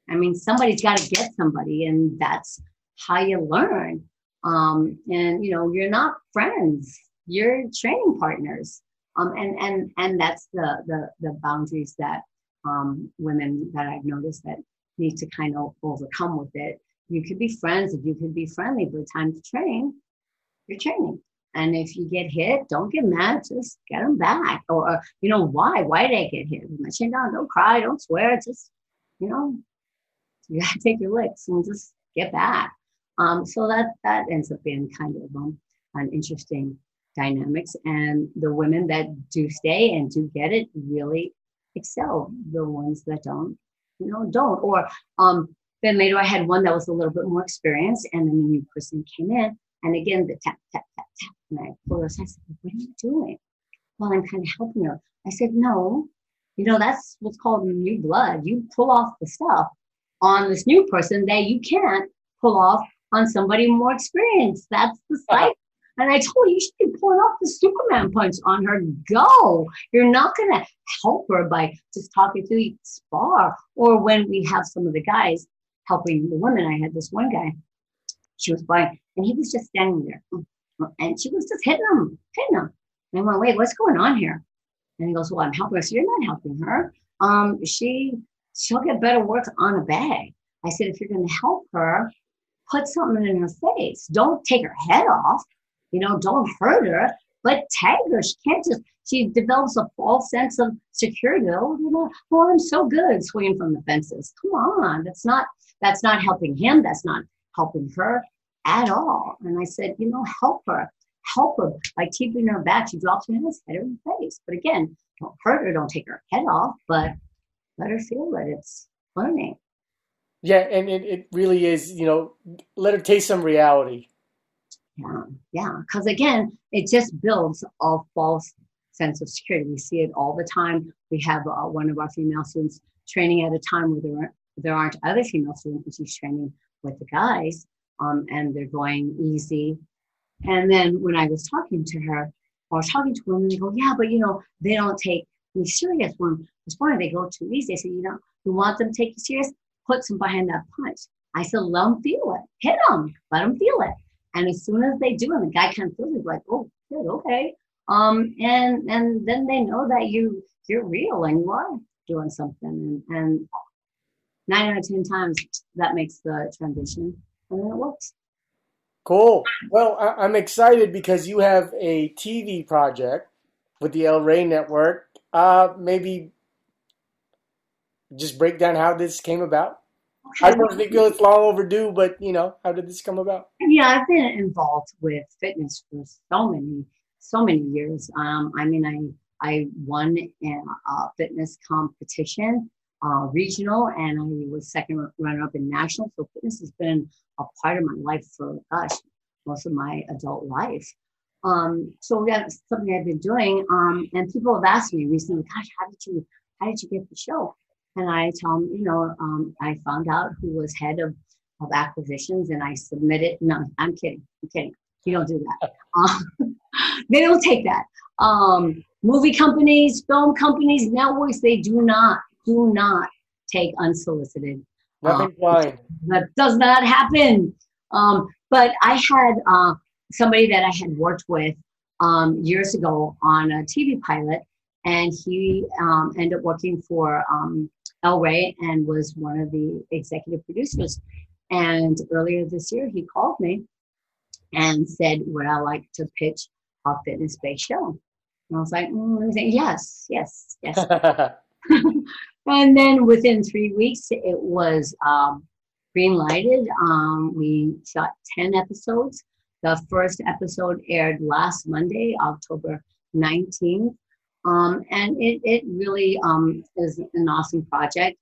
I mean, somebody's got to get somebody, and that's how you learn. Um, and you know, you're not friends; you're training partners. Um, and and and that's the the the boundaries that um, women that I've noticed that need to kind of overcome with it. You could be friends, if you could be friendly, but time to train, you're training. And if you get hit, don't get mad. Just get them back. Or, you know, why? Why did I get hit? My chin down. Don't cry. Don't swear. Just, you know, you gotta *laughs* take your licks and just get back. Um, so that that ends up being kind of um, an interesting dynamics. And the women that do stay and do get it really excel. The ones that don't, you know, don't. Or um, then later I had one that was a little bit more experienced, and then the new person came in, and again the tap tap tap tap, and I pulled her aside. I said, "What are you doing?" Well, I'm kind of helping her. I said, "No, you know that's what's called new blood. You pull off the stuff on this new person that you can't pull off on somebody more experienced. That's the cycle." And I told her, you should be pulling off the Superman punch on her. Go. You're not going to help her by just talking to you spar. Or when we have some of the guys helping the women, I had this one guy, she was blind, and he was just standing there. And she was just hitting him, hitting him. And I went, wait, what's going on here? And he goes, well, I'm helping her. So you're not helping her. Um, she, she'll get better work on a bag. I said, if you're going to help her, put something in her face. Don't take her head off you know, don't hurt her, but tag her. She can't just, she develops a false sense of security. Oh, you know, oh, I'm so good swinging from the fences. Come on. That's not, that's not helping him. That's not helping her at all. And I said, you know, help her. Help her by keeping her back. She drops her hands, hit her in the face. But again, don't hurt her, don't take her head off, but let her feel that it's learning. Yeah, and it, it really is, you know, let her taste some reality. Yeah, yeah. Because again, it just builds a false sense of security. We see it all the time. We have uh, one of our female students training at a time where there, there aren't other female students, she's training with the guys, um, and they're going easy. And then when I was talking to her, I was talking to women, they go, yeah, but you know, they don't take me serious when it's funny, they go too easy. I said, you know, you want them to take you serious? Put some behind that punch. I said, let them feel it. Hit them. Let them feel it. And as soon as they do, and the guy kind of feels like, oh, good, okay. Um, and and then they know that you you're real and you are doing something. And, and nine out of ten times that makes the transition, and then it works. Cool. Well, I- am excited because you have a TV project with the El Rey Network. Uh, maybe just break down how this came about. I don't think it's long overdue, but you know, how did this come about? Yeah, I've been involved with fitness for so many, so many years. Um, I mean, I I won a fitness competition, uh, regional, and I was second runner up in national. So fitness has been a part of my life for gosh, most of my adult life. Um, so that's something I've been doing. Um, and people have asked me recently, gosh, how did you how did you get the show? And I tell them, you know, um, I found out who was head of, of acquisitions and I submitted. No, I'm kidding. I'm kidding. You don't do that. *laughs* Um, *laughs* they don't take that. Um, movie companies, film companies, networks, they do not, do not take unsolicited. Nothing um, That does not happen. Um, but I had uh, somebody that I had worked with um, years ago on a TV pilot, and he um, ended up working for um, El Rey and was one of the executive producers. And earlier this year, he called me and said, Would I like to pitch a fitness based show? And I was like, mm, Yes, yes, yes. *laughs* *laughs* and then within three weeks, it was um, green lighted. Um, we shot 10 episodes. The first episode aired last Monday, October 19th. Um, and it, it really um, is an awesome project.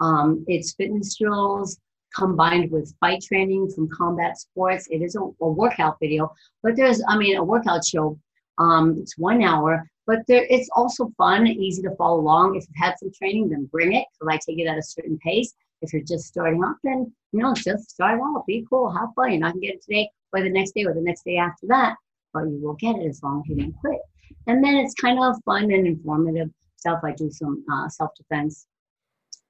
Um, it's fitness drills combined with fight training from combat sports. It is a, a workout video, but there's, I mean, a workout show. Um, it's one hour, but there, it's also fun, easy to follow along. If you've had some training, then bring it because I take it at a certain pace. If you're just starting off, then you know, just start out, be cool, have fun. You're not gonna get it today or the next day or the next day after that, but you will get it as long as you don't quit. And then it's kind of fun and informative stuff. I do some uh, self defense.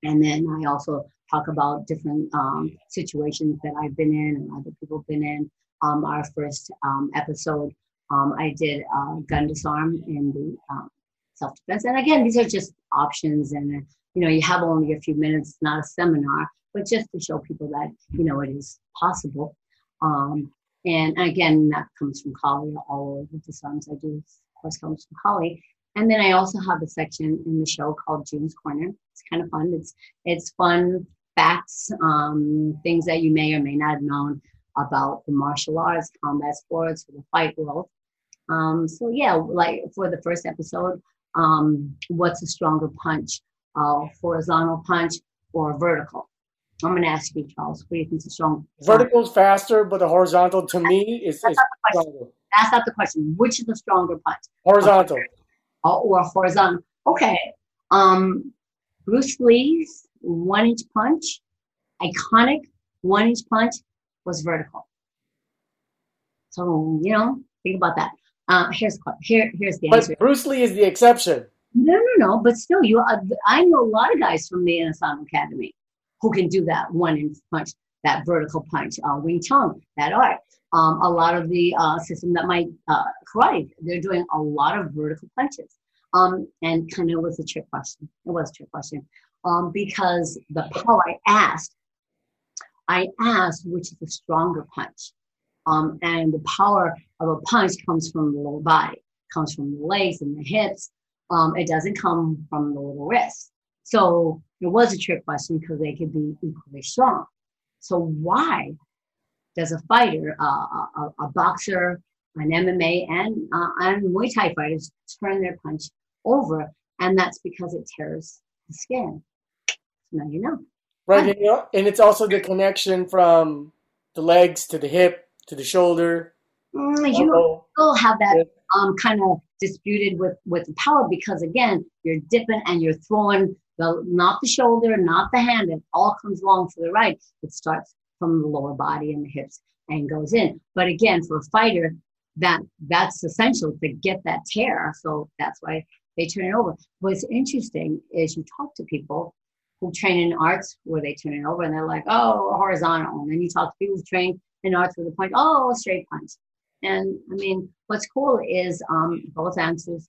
And then I also talk about different um, situations that I've been in and other people have been in. Um, our first um, episode, um, I did uh, gun disarm in the um, self defense. And again, these are just options. And, uh, you know, you have only a few minutes, it's not a seminar, but just to show people that, you know, it is possible. Um, and again, that comes from Kali, all of the disarms I do of course comes from Kali. And then I also have a section in the show called June's Corner. It's kind of fun. It's it's fun facts, um, things that you may or may not have known about the martial arts, combat sports, the fight world. Um, so yeah, like for the first episode, um, what's a stronger punch, uh, horizontal punch or vertical? I'm going to ask you, Charles. What do you think is strong? is faster, but the horizontal to me is, That's is not the question. stronger. That's not the question. Which is the stronger punch? Horizontal. Uh, or horizontal? Okay. Um, Bruce Lee's one inch punch, iconic one inch punch, was vertical. So, you know, think about that. Uh, here's here, here's the answer. But Bruce Lee is the exception. No, no, no. But still, you. Uh, I know a lot of guys from the Inosanto Academy who can do that one inch punch, that vertical punch. Uh, Wing Chun, that art. Um, a lot of the uh, system that might uh, karate, they're doing a lot of vertical punches. Um, and kind of was a trick question. It was a trick question um, because the power I asked, I asked which is the stronger punch. Um, and the power of a punch comes from the lower body, comes from the legs and the hips. Um, it doesn't come from the little wrist. So it was a trick question because they could be equally strong. So why does a fighter, uh, a, a- boxer, an MMA, and uh, and Muay Thai fighters turn their punch over, and that's because it tears the skin. So now you know. Right, and, and it's also the connection from the legs to the hip to the shoulder. Mm, you elbow. still have that um, kind of disputed with with the power because again you're dipping and you're throwing the not the shoulder not the hand. It all comes along for the right it starts from the lower body and the hips and goes in. But again for a fighter that that's essential to get that tear. So that's why they turn it over. What's interesting is you talk to people who train in arts where they turn it over and they're like oh horizontal. And then you talk to people who train in arts with a punch oh a straight punch and I mean, what's cool is um, both answers.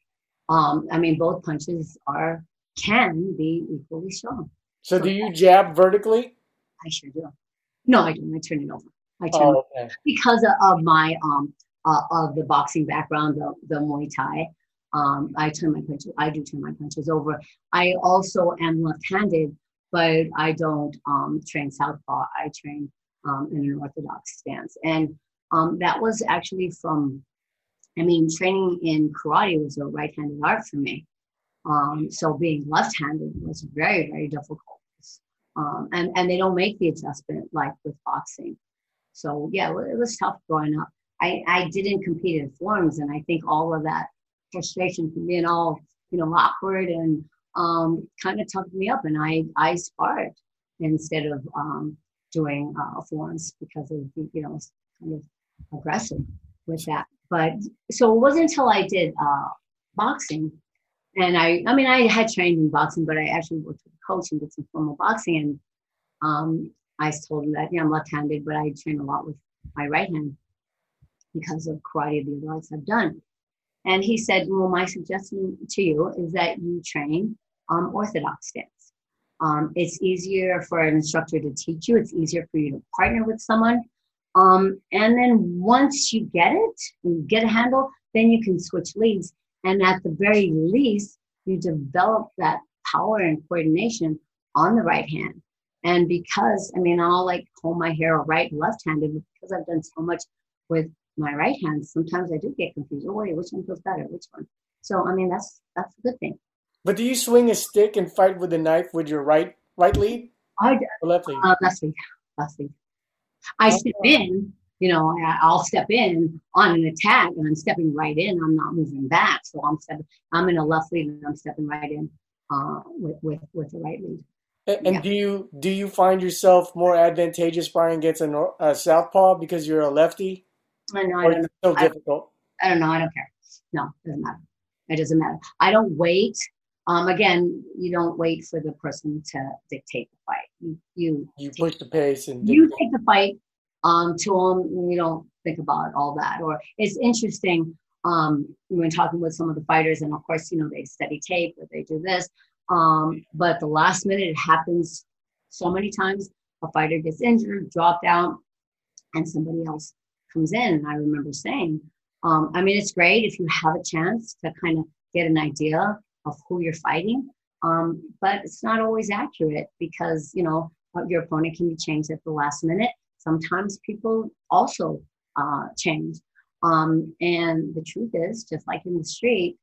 Um, I mean, both punches are can be equally strong. So do you jab vertically? I sure do. No, I don't. I turn it over. I turn Oh, okay. because of, of my um uh, of the boxing background, the the Muay Thai. Um, I turn my punches. I do turn my punches over. I also am left-handed, but I don't um, train southpaw. I train um, in an orthodox stance, and um, that was actually from. I mean, training in karate was a right-handed art for me. Um, so being left-handed was very, very difficult. Um, and and they don't make the adjustment like with boxing. So yeah, it was tough growing up. I, I didn't compete in forms, and I think all of that frustration from being all you know awkward and um, kind of toughed me up, and I I sparred instead of um, doing uh, forms because of the, you know kind of aggressive with that. But so it wasn't until I did uh, boxing, and I I mean I had trained in boxing, but I actually worked with a coach and did some formal boxing, and um, I told him that yeah I'm left-handed, but I train a lot with my right hand because of karate the arts I've done. And he said, well, my suggestion to you is that you train um, orthodox stance. Um, it's easier for an instructor to teach you. It's easier for you to partner with someone. Um, and then once you get it, you get a handle, then you can switch leads. And at the very least, you develop that power and coordination on the right hand. And because, I mean, I'll like hold my hair right left handed because I've done so much with my right hand, sometimes I do get confused. Oh, wait, which one feels better? Which one? So, I mean, that's that's a good thing. But do you swing a stick and fight with a knife with your right right lead I left lead? uh, left lead, left lead. I step in, you know, I'll step in on an attack and I'm stepping right in. I'm not moving back. So I'm stepping, I'm in a left lead and I'm stepping right in uh, with, with, with the right lead. And yeah. do you do you find yourself more advantageous sparring against a, a southpaw because you're a lefty, I know, I don't know. so I- difficult? I don't know. I don't care. No, it doesn't matter. It doesn't matter. I don't wait. Um, again, you don't wait for the person to dictate the fight. You, you You push the pace and you take the fight um, to them. You don't think about all that. Or it's interesting um, when talking with some of the fighters, and of course, you know, they study tape or they do this. Um, but the last minute, it happens so many times. A fighter gets injured, dropped out, and somebody else comes in. And I remember saying, um, I mean, it's great if you have a chance to kind of get an idea of who you're fighting. Um, but it's not always accurate because, you know, uh, your opponent can be changed at the last minute. Sometimes people also uh, change. Um, and the truth is, just like in the street,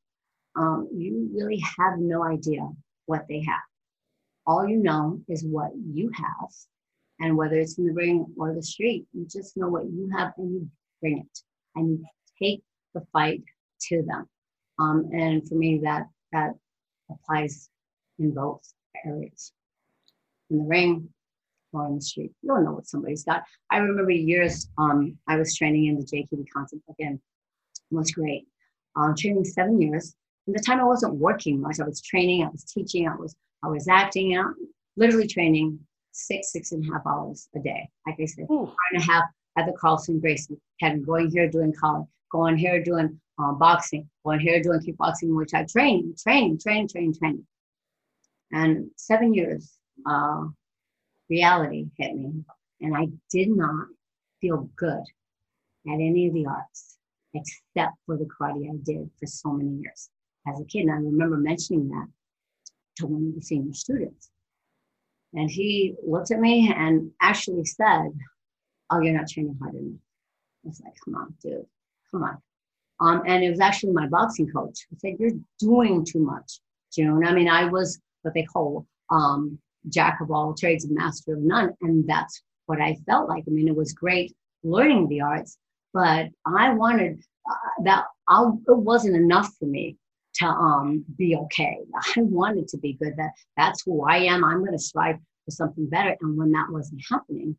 um, you really have no idea what they have. All you know is what you have. And whether it's in the ring or the street, you just know what you have and you bring it and you take the fight to them. Um, and for me, that that applies in both areas. In the ring or in the street, you don't know what somebody's got. I remember years um, I was training in the JKD concept again. It was great. Um, training seven years. And the time I wasn't working much. I was training, I was teaching, I was I was acting out, literally training six, six and a half hours a day. Like I said, Ooh. and a half at the Carlson Gracie, had going here doing Kali, going here doing uh, boxing, going here doing kickboxing, which I trained, trained, trained, trained, trained. And seven years, uh, reality hit me, and I did not feel good at any of the arts except for the karate I did for so many years as a kid. And I remember mentioning that to one of the senior students. And he looked at me and actually said, Oh, you're not training hard enough. I was like, Come on, dude, come on. Um, and it was actually my boxing coach who said, You're doing too much, June. I mean, I was what they call um, jack of all trades and master of none. And that's what I felt like. I mean, it was great learning the arts, but I wanted uh, that, I, it wasn't enough for me to um, be okay. *laughs* I wanted to be good. That that's who I am. I'm going to strive for something better. And when that wasn't happening,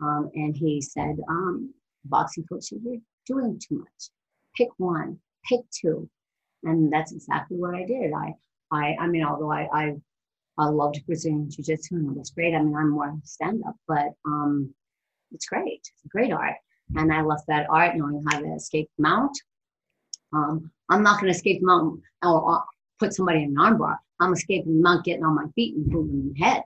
um, and he said, um, "Boxing coach, you're doing too much. Pick one. Pick two. And that's exactly what I did. I, I, I mean, although I, I, I loved Brazilian Jiu Jitsu and it was great. I mean, I'm more stand up, but um, it's great. It's great art. And I left that art knowing how to escape mount, um, I'm not going to escape the mountain or, put somebody in an armbar. I'm escaping mount, getting on my feet and moving my head.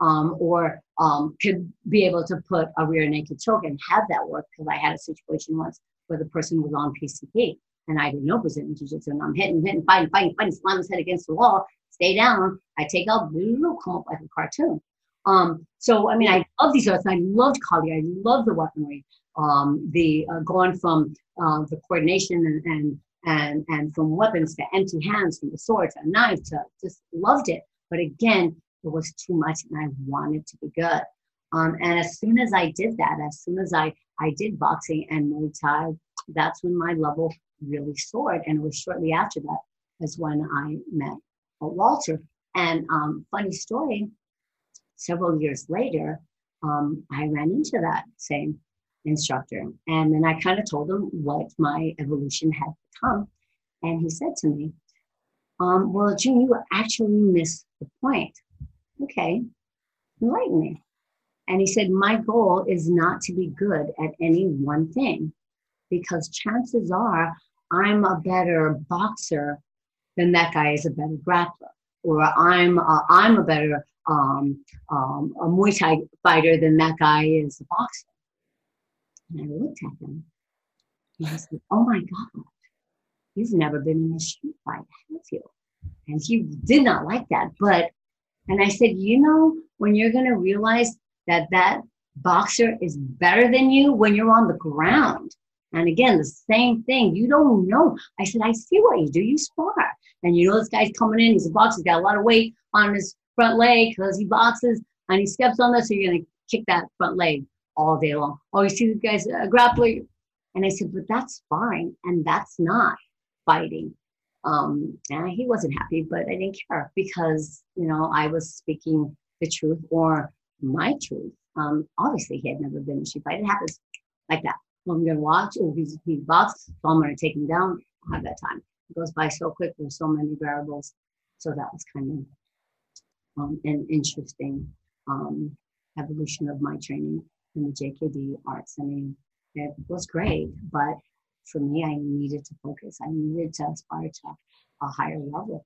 Um, or um, could be able to put a rear naked choke and have that work because I had a situation once where the person was on PCP and I didn't know Brazilian Jiu Jitsu and I'm hitting, hitting, fighting, fighting, fighting, slam his head against the wall, stay down. I take out, come up like a cartoon. Um, so, I mean, I love these arts. I loved Kali. I love the weaponry. Um, the uh, going from uh, the coordination and, and and and from weapons to empty hands, from the sword to a knife to just loved it. But again, it was too much, and I wanted to be good. Um, and as soon as I did that, as soon as I I did boxing and Muay Thai, that's when my level really soared. And it was shortly after that is when I met Walter. And um, funny story, several years later, um, I ran into that same instructor. And then I kind of told him what my evolution had become. And he said to me, um, Well, June, you actually missed the point. Okay, enlighten me. And he said, My goal is not to be good at any one thing because chances are I'm a better boxer than that guy is a better grappler, or I'm a, I'm a better um, um, a Muay Thai fighter than that guy is a boxer. And I looked at him and I said, Oh my God, you've never been in a street fight, have you? And he did not like that. But, and I said, You know, when you're going to realize that that boxer is better than you when you're on the ground. And again, the same thing. You don't know. I said, I see what you do. You spar. And you know, this guy's coming in. He's a boxer. He's got a lot of weight on his front leg because he boxes and he steps on this. So you're going to kick that front leg all day long. Oh, you see the guys uh, grappling. And I said, but that's sparring and that's not fighting. Um, and he wasn't happy, but I didn't care because, you know, I was speaking the truth or my truth. Um, obviously, he had never been in street fight. It happens like that. Well, I'm going to watch. If he's, he boxes, so I'm going to take him down. I'll have that time. It goes by so quick. There's so many variables. So that was kind of um, an interesting um, evolution of my training in the JKD arts. I mean, it was great, but for me, I needed to focus. I needed to aspire to a higher level.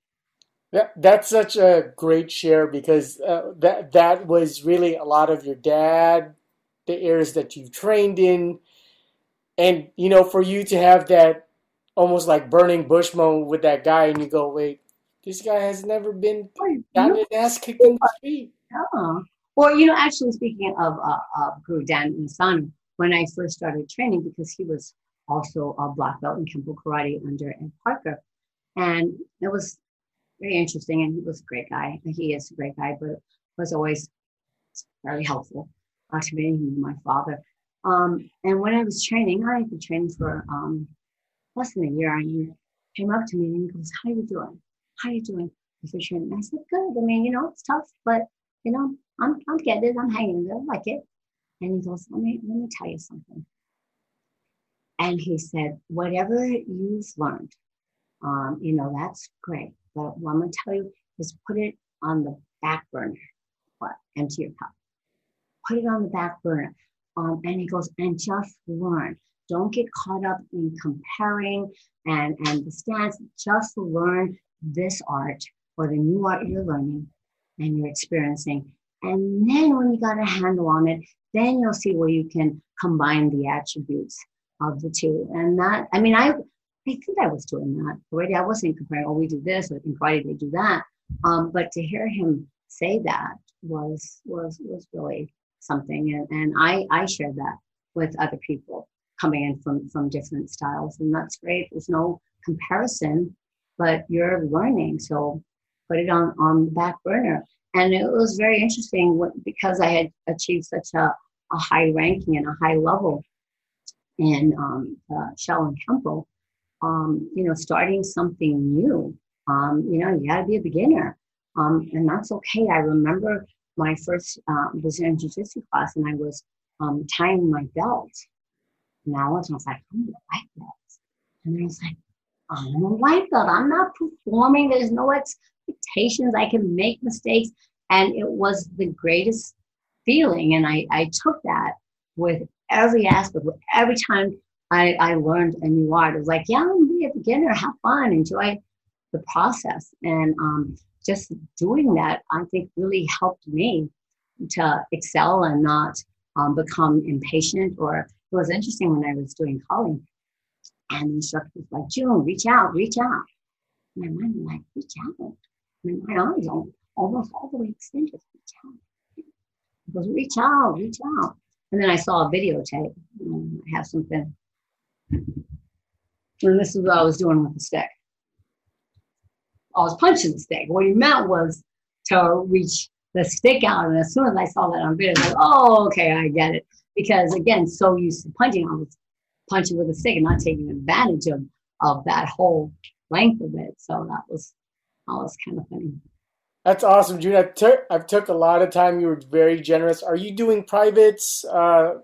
Yeah, that's such a great share because uh, that that was really a lot of your dad, the areas that you trained in, and you know, for you to have that almost like burning bush moment with that guy, and you go, wait, this guy has never been gotten his ass kicked in the street. Yeah. Or, you know, actually speaking of, uh, of Guru Dan Inosanto, when I first started training, because he was also a black belt in Kempo Karate under Ed Parker. And it was very interesting. And he was a great guy. He is a great guy, but was always very helpful uh, to me and my father. Um, and when I was training, I had been training for um, less than a year. And he came up to me and he goes, How you doing? How are you doing? For training. I said, Good. I mean, you know, it's tough, but you know, I'm I'm getting it. I'm hanging there. I like it. And he goes, Let me let me tell you something. And he said, Whatever you've learned, um, you know, that's great. But what I'm gonna tell you is put it on the back burner. What? Empty your cup. Put it on the back burner. Um, and he goes, and just learn. Don't get caught up in comparing and, and the stance. Just learn this art or the new art you're learning and you're experiencing. And then when you got a handle on it, then you'll see where you can combine the attributes of the two. And that, I mean, I, I think I was doing that already. I wasn't comparing, oh, we do this, or in karate they do that. Um, but to hear him say that was was was really something, and, and I I share that with other people coming in from from different styles, and that's great. There's no comparison, but you're learning, so put it on on the back burner. And it was very interesting because I had achieved such a, a high ranking and a high level in um, uh, Shaolin Kempo. Um, you know, starting something new. Um, you know, you got to be a beginner, um, and that's okay. I remember my first uh, Brazilian Jiu Jitsu class, and I was um, tying my belt. And I was, I was like, I'm a white belt. And I was like, I'm a white belt. I'm not performing. There's no expectations. I can make mistakes. And it was the greatest feeling. And I, I took that with every aspect, with every time I, I learned a new art. It was like, yeah, I'm be a beginner, have fun, enjoy the process. And um, just doing that, I think really helped me to excel and not um, become impatient. Or it was interesting when I was doing Kali, and the instructor was like, June, reach out, reach out. My mind was like, reach out. I mean, my arms are almost all the way extended. Reach out. He goes, reach out, reach out. And then I saw a videotape. I have something. And this is what I was doing with the stick. I was punching the stick. What he meant was to reach the stick out. And as soon as I saw that on video, I was like, oh, okay, I get it. Because again, so used to punching, I was punching with a stick and not taking advantage of, of that whole length of it. So that was, that was kind of funny. That's awesome, June. I've took I've took a lot of time. You were very generous. Are you doing privates, uh,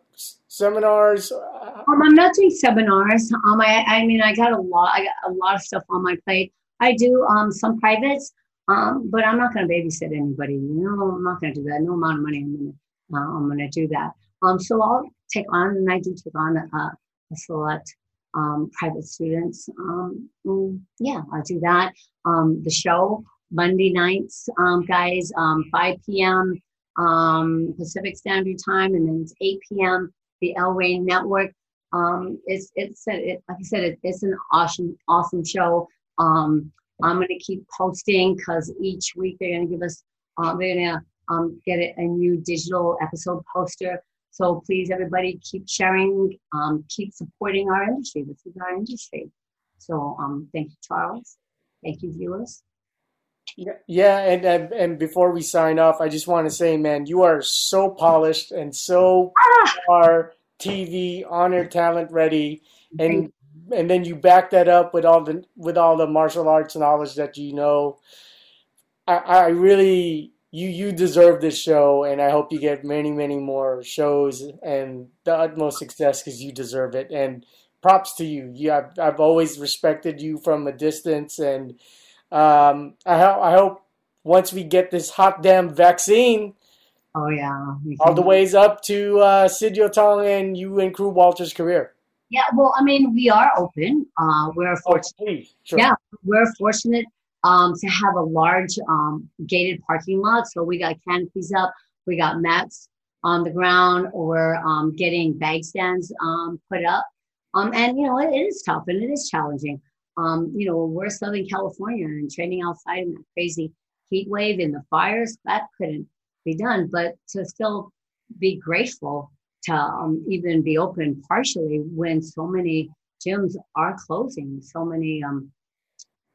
seminars? Um, I'm not doing seminars. Um, I I mean I got a lot. I got a lot of stuff on my plate. I do um some privates. Um, but I'm not going to babysit anybody. You know, I'm not going to do that. No amount of money I'm going to uh, I'm going to do that. Um, so I'll take on, and I do take on a, a select um, private students. Um, mm, yeah, I'll do that. Um, the show Monday nights, um, guys, um, 5 p.m. Um, Pacific Standard Time, and then it's 8 p.m. The El Rey Network. Um, it's it's it, like I said, it, it's an awesome awesome show. Um, I'm gonna keep posting because each week they're gonna give us uh, they're gonna um, get a, a new digital episode poster. So please, everybody, keep sharing, um, keep supporting our industry. This is our industry. So um, thank you, Charles. Thank you, viewers. Yeah, and, and and before we sign off, I just want to say, man, you are so polished and so ah! are TV honor talent ready, and and then you back that up with all the with all the martial arts knowledge that you know. I, I really you you deserve this show, and I hope you get many many more shows and the utmost success because you deserve it. And props to you. You I've, I've always respected you from a distance and um, I, ho- I hope once we get this hot damn vaccine, oh yeah, all the ways up to uh, Sid Tong and you and Kru Walter's career. Yeah, well, I mean, we are open. Uh, we're fortunate. Oh, sure. Yeah, we're fortunate um, to have a large um, gated parking lot. So we got canopies up, we got mats on the ground, or um, getting bag stands um, put up. Um, and you know, it, it is tough and it is challenging. Um, you know, we're Southern California and training outside in that crazy heat wave and the fires, that couldn't be done, but to still be grateful to um, even be open partially when so many gyms are closing, so many um,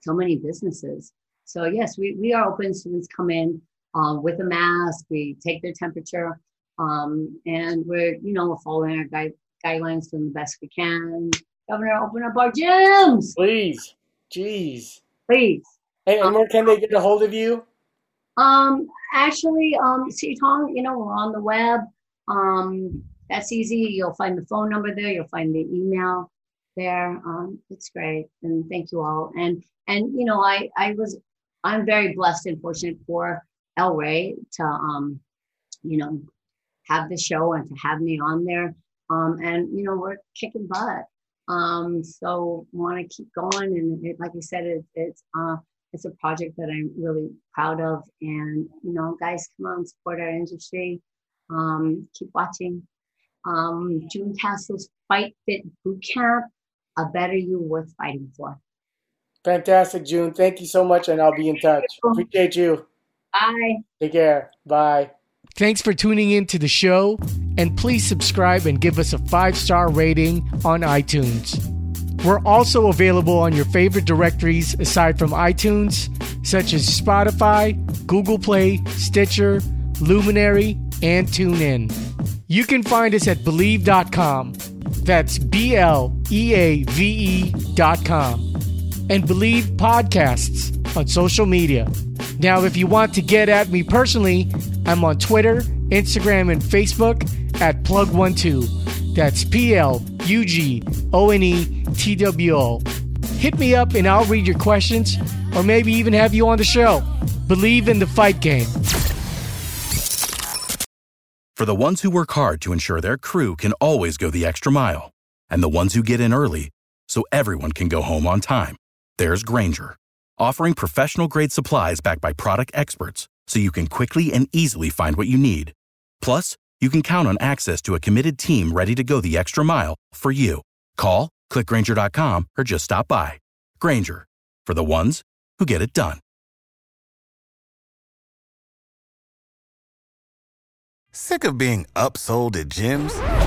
so many businesses. So yes, we, we are open. Students come in uh, with a mask. We take their temperature, um, and we're you know following our guide, guidelines doing the best we can. Governor, open up our gyms, please. Jeez, please. And, and where can they get a hold of you? Um, actually, um, Tong, you know, we're on the web. Um, that's easy. You'll find the phone number there. You'll find the email there. Um, it's great, and thank you all. And and you know, I I was I'm very blessed and fortunate for El Rey to um, you know, have the show and to have me on there. Um, and you know, we're kicking butt. Um, so want to keep going, and it, like I said, it, it's uh, it's a project that I'm really proud of. And you know, guys, come on, support our industry. Um, keep watching. Um, June Castle's Fight Fit Boot Camp, a better you worth fighting for. Fantastic, June. Thank you so much, and I'll be in touch. Appreciate you. Bye. Take care. Bye. Thanks for tuning in to the show, and please subscribe and give us a five star rating on iTunes. We're also available on your favorite directories aside from iTunes, such as Spotify, Google Play, Stitcher, Luminary, and TuneIn. You can find us at Bleav.com. That's B L E A V E.com. And Bleav Podcasts on social media. Now, if you want to get at me personally, I'm on Twitter, Instagram, and Facebook at Plug12. That's P L U G O N E T W O. Hit me up and I'll read your questions or maybe even have you on the show. Believe in the fight game. For the ones who work hard to ensure their crew can always go the extra mile, and the ones who get in early so everyone can go home on time, there's Grainger, offering professional grade supplies backed by product experts so you can quickly and easily find what you need. Plus, you can count on access to a committed team ready to go the extra mile for you. Call, clickgrainger.com, or just stop by. Grainger, for the ones who get it done. Sick of being upsold at gyms?